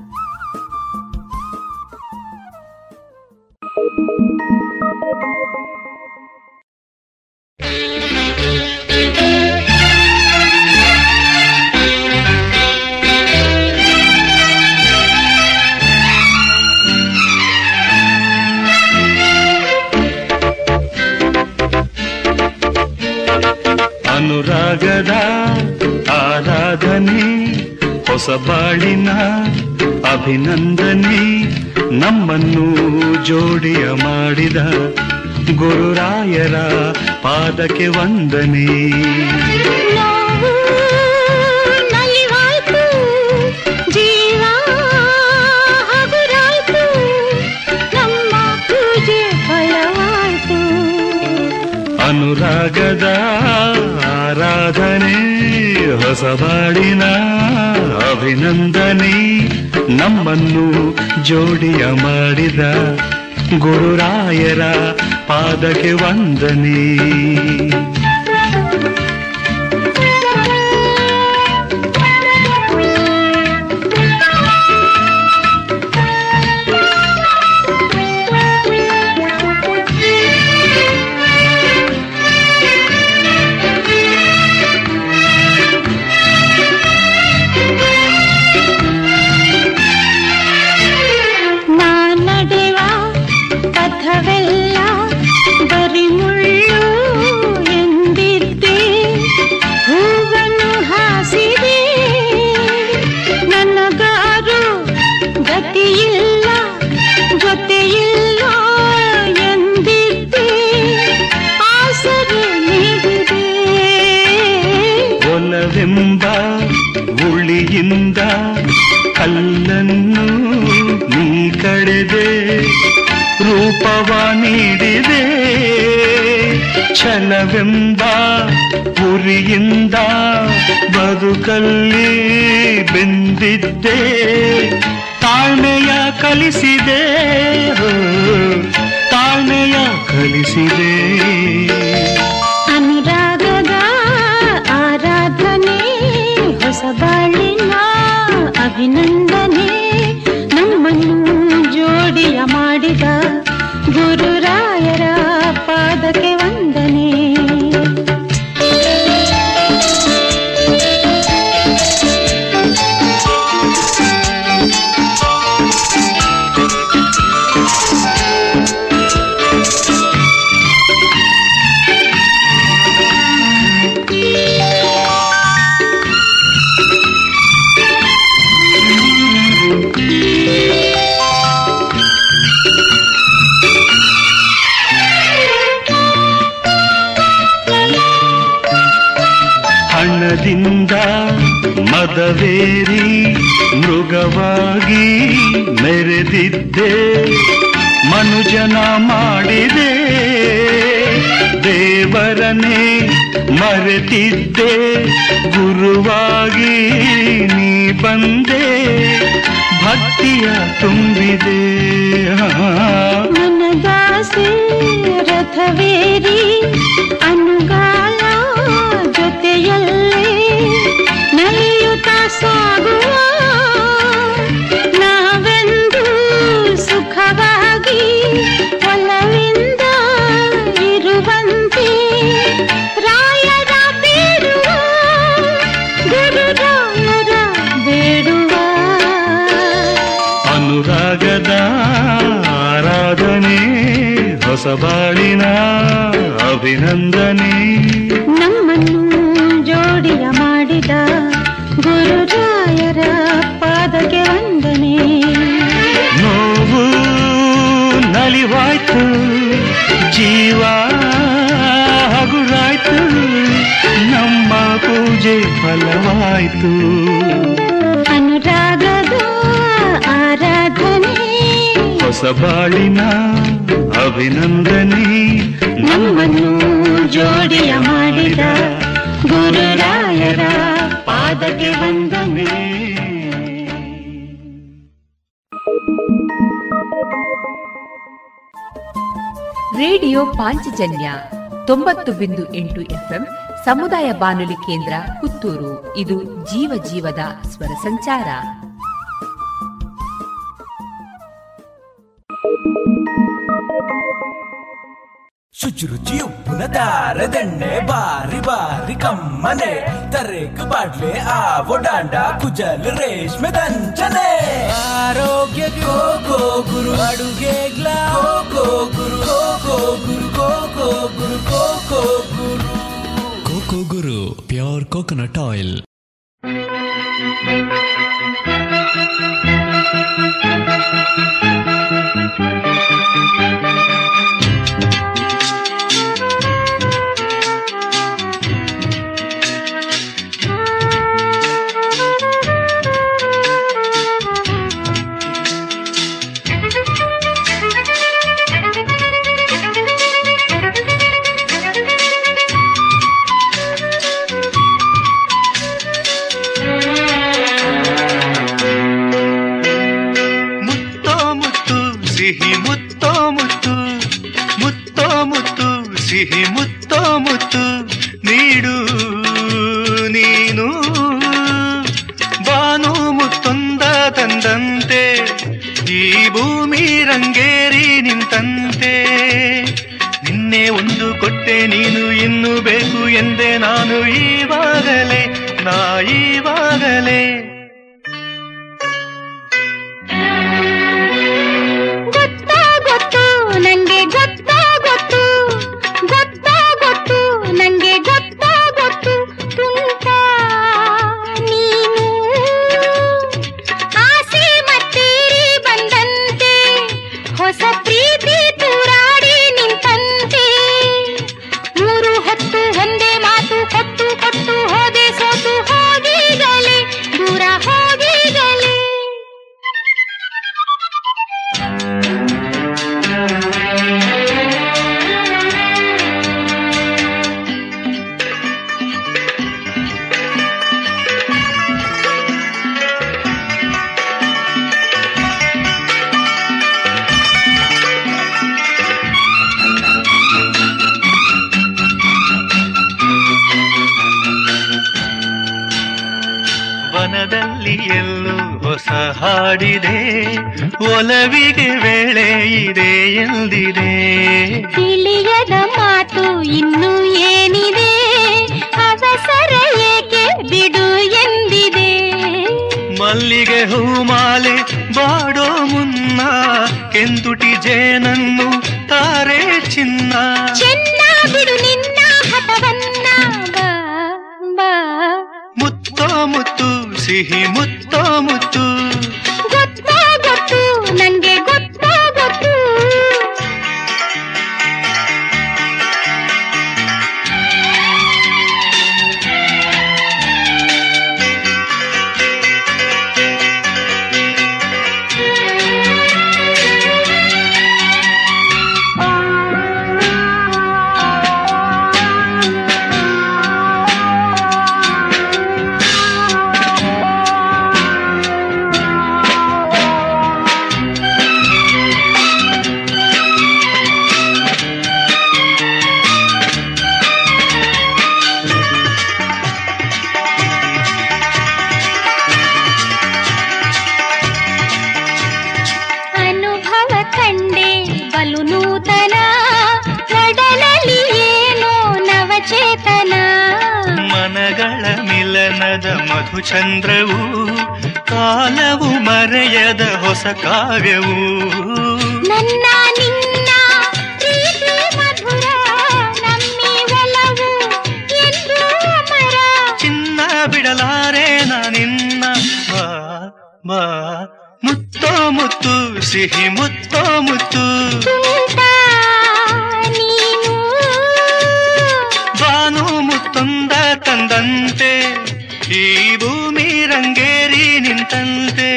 B: ಅಭಿನಂದನೆ ನಮ್ಮನ್ನು ಜೋಡಿಯ ಮಾಡಿದ ಗುರುರಾಯರ ಪಾದಕ್ಕೆ ವಂದನೆ. ಅನುರಾಗದ ಆರಾಧನೆ ಹೊಸಬಾಡಿನ ಅಭಿನಂದನೆ. ನಮ್ಮನ್ನು ಜೋಡಿಯ ಮಾಡಿದ ಗುರುರಾಯರ ಪಾದಕ್ಕೆ ವಂದನೆ. ಬದುಕಲ್ಲಿ ಬೆಂದಿದ್ದೆ ತಾಳ್ಮೆಯ ಕಲಿಸಿದೆ ತಾಳ್ಮೆಯ ಕಲಿಸಿದೆ.
O: ಅನುರಾಗದ ಆರಾಧನೆ ಹೊಸ ಬಾಳಿನ
B: ದೇವರನೇ ಮರೆತಿದ್ದೆ. ಗುರುವಾಗಿ ನೀ ಬಂದೆ. ಭಕ್ತಿಯ ತುಂಬಿದೆ.
O: ಮನದಾಸೆ ರಥವೇರಿ ಅನುಗಾಲ ಜೊತೆಯಲ್ಲೇ ನಲಿಯುತ್ತ ಸಾಗುವ
B: ಹೊಸ ಬಾಳಿನ ಅಭಿನಂದನೆ.
O: ನಮ್ಮನ್ನು ಜೋಡಿಯ ಮಾಡಿದ ಗುರುರಾಯರ ಪಾದಕ್ಕೆ ವಂದನೆ.
B: ನೋವು ನಲಿವಾಯ್ತು ಜೀವ ಹಗುರಾಯ್ತು ನಮ್ಮ ಪೂಜೆ ಫಲವಾಯ್ತು.
O: ಅನುರಾಗದ ಆರಾಧನೆ.
B: ಹೊಸ ಬಾಳಿನ ಅಭಿನಂದನೆ.
O: ನಮ್ಮನ್ನು ಜೋಡಿಯ ಮಾಡಿದ ಗುರುರಾಯರ ಪಾದಕ್ಕೆ ವಂದನೆ.
R: ರೇಡಿಯೋ ಪಾಂಚಜನ್ಯ ತೊಂಬತ್ತು ಬಿಂದು ಎಂಟು ಎಫ್ಎಂ ಸಮುದಾಯ ಬಾನುಲಿ ಕೇಂದ್ರ ಪುತ್ತೂರು. ಇದು ಜೀವ ಜೀವದ ಸ್ವರ ಸಂಚಾರ.
E: ಉಪ್ಪಿನ ದಾರದೆಣ್ಣೆ ಬಾರಿ ಬಾರಿ ಕಮ್ಮನೆ ತರೇಕ್ ಬಾಡ್ಲೆ ಆವೋ ಡಾಂಡ ಕುಜಲ್ ರೇಷ್ಮೆ ದಂಚನೆ ಆರೋಗ್ಯ ಗೋ ಗೋ ಗುರು ಅಡುಗೆಗ್ಲ ಗೋ ಗೋ ಗುರು ಗೋ ಗೋ ಗುರು ಗೋ ಗೋ ಗುರು ಗೋ ಗೋ ಗುರು
F: ಕೋಕೋ ಗುರು ಪ್ಯೂರ್ ಕೋಕೋನಟ್ ಆಯಿಲ್
B: ನೀಡು, ನೀನು. ಬಾನು ಮುತ್ತೊಂದ ತಂದಂತೆ, ಈ ಭೂಮಿ ರಂಗೇರಿ ನಿಂತಂತೆ. ನಿನ್ನೆ ಒಂದು ಕೊಟ್ಟೆ, ನೀನು ಇನ್ನು ಬೇಕು ಎಂದೆ ನಾನು ಈವಾಗಲೇ, ನಾ ಈವಾಗಲೇ. ಹಾಡಿದೆ ಒಲವಿಗೆ ವೇಳೆ ಇದೆ ಎಂದಿದೆ.
O: ತಿಳಿಯದ ಮಾತು ಇನ್ನು ಏನಿದೆ? ಅವಸರ ಏಕೆ ಬಿಡು ಎಂದಿದೆ?
B: ಮಲ್ಲಿಗೆ ಹೂಮಾಲೆ ಬಾಡೋ ಮುನ್ನ ಕೆಂದುಟಿ ಜೇನನ್ನು ತಾರೆ ಚಿನ್ನ.
O: ಚೆನ್ನ ಬಿಡು ನಿನ್ನ ಹಠವನ್ನ.
B: ಮುತ್ತೋ ಮುತ್ತು ಸಿಹಿ ಮುತ್ತೋ ಮುತ್ತು ಚಂದ್ರವು ಕಾಲವು ಮರೆಯದ ಹೊಸ ಕಾವ್ಯವು.
O: ನನ್ನ ನಿನ್ನ ಮಧುರ
B: ಚಿನ್ನ ಬಿಡಲಾರೆ ನಾನಿನ್ನ ಮಾ ಮುತ್ತೋ ಮುತ್ತು ಸಿಹಿ ಮುತ್ತೋ ಮುತ್ತು.
S: ಬಾನು ಮುತ್ತುಂದ ತಂದಂತೆ ಬಂತಂತೆ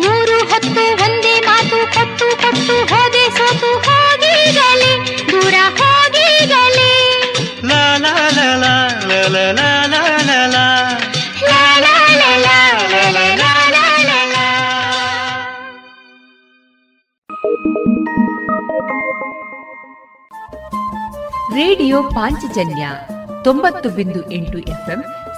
S: ಮೂರು
B: ಹೊತ್ತು ಒಂದೇ ಮಾತು ಕೊಟ್ಟು ಕೊಟ್ಟು ಹೋದೆ ಸೋತು ಹೋಗಿರಲಿ ದೂರ ಹೋಗಿರಲಿ
R: ರೇಡಿಯೋ ಪಾಂಚಜನ್ಯ ತೊಂಬತ್ತು ಬಿಂದು ಎಂಟು ಎಫ್ಎಂ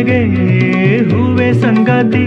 B: लगे हुए
O: संगति।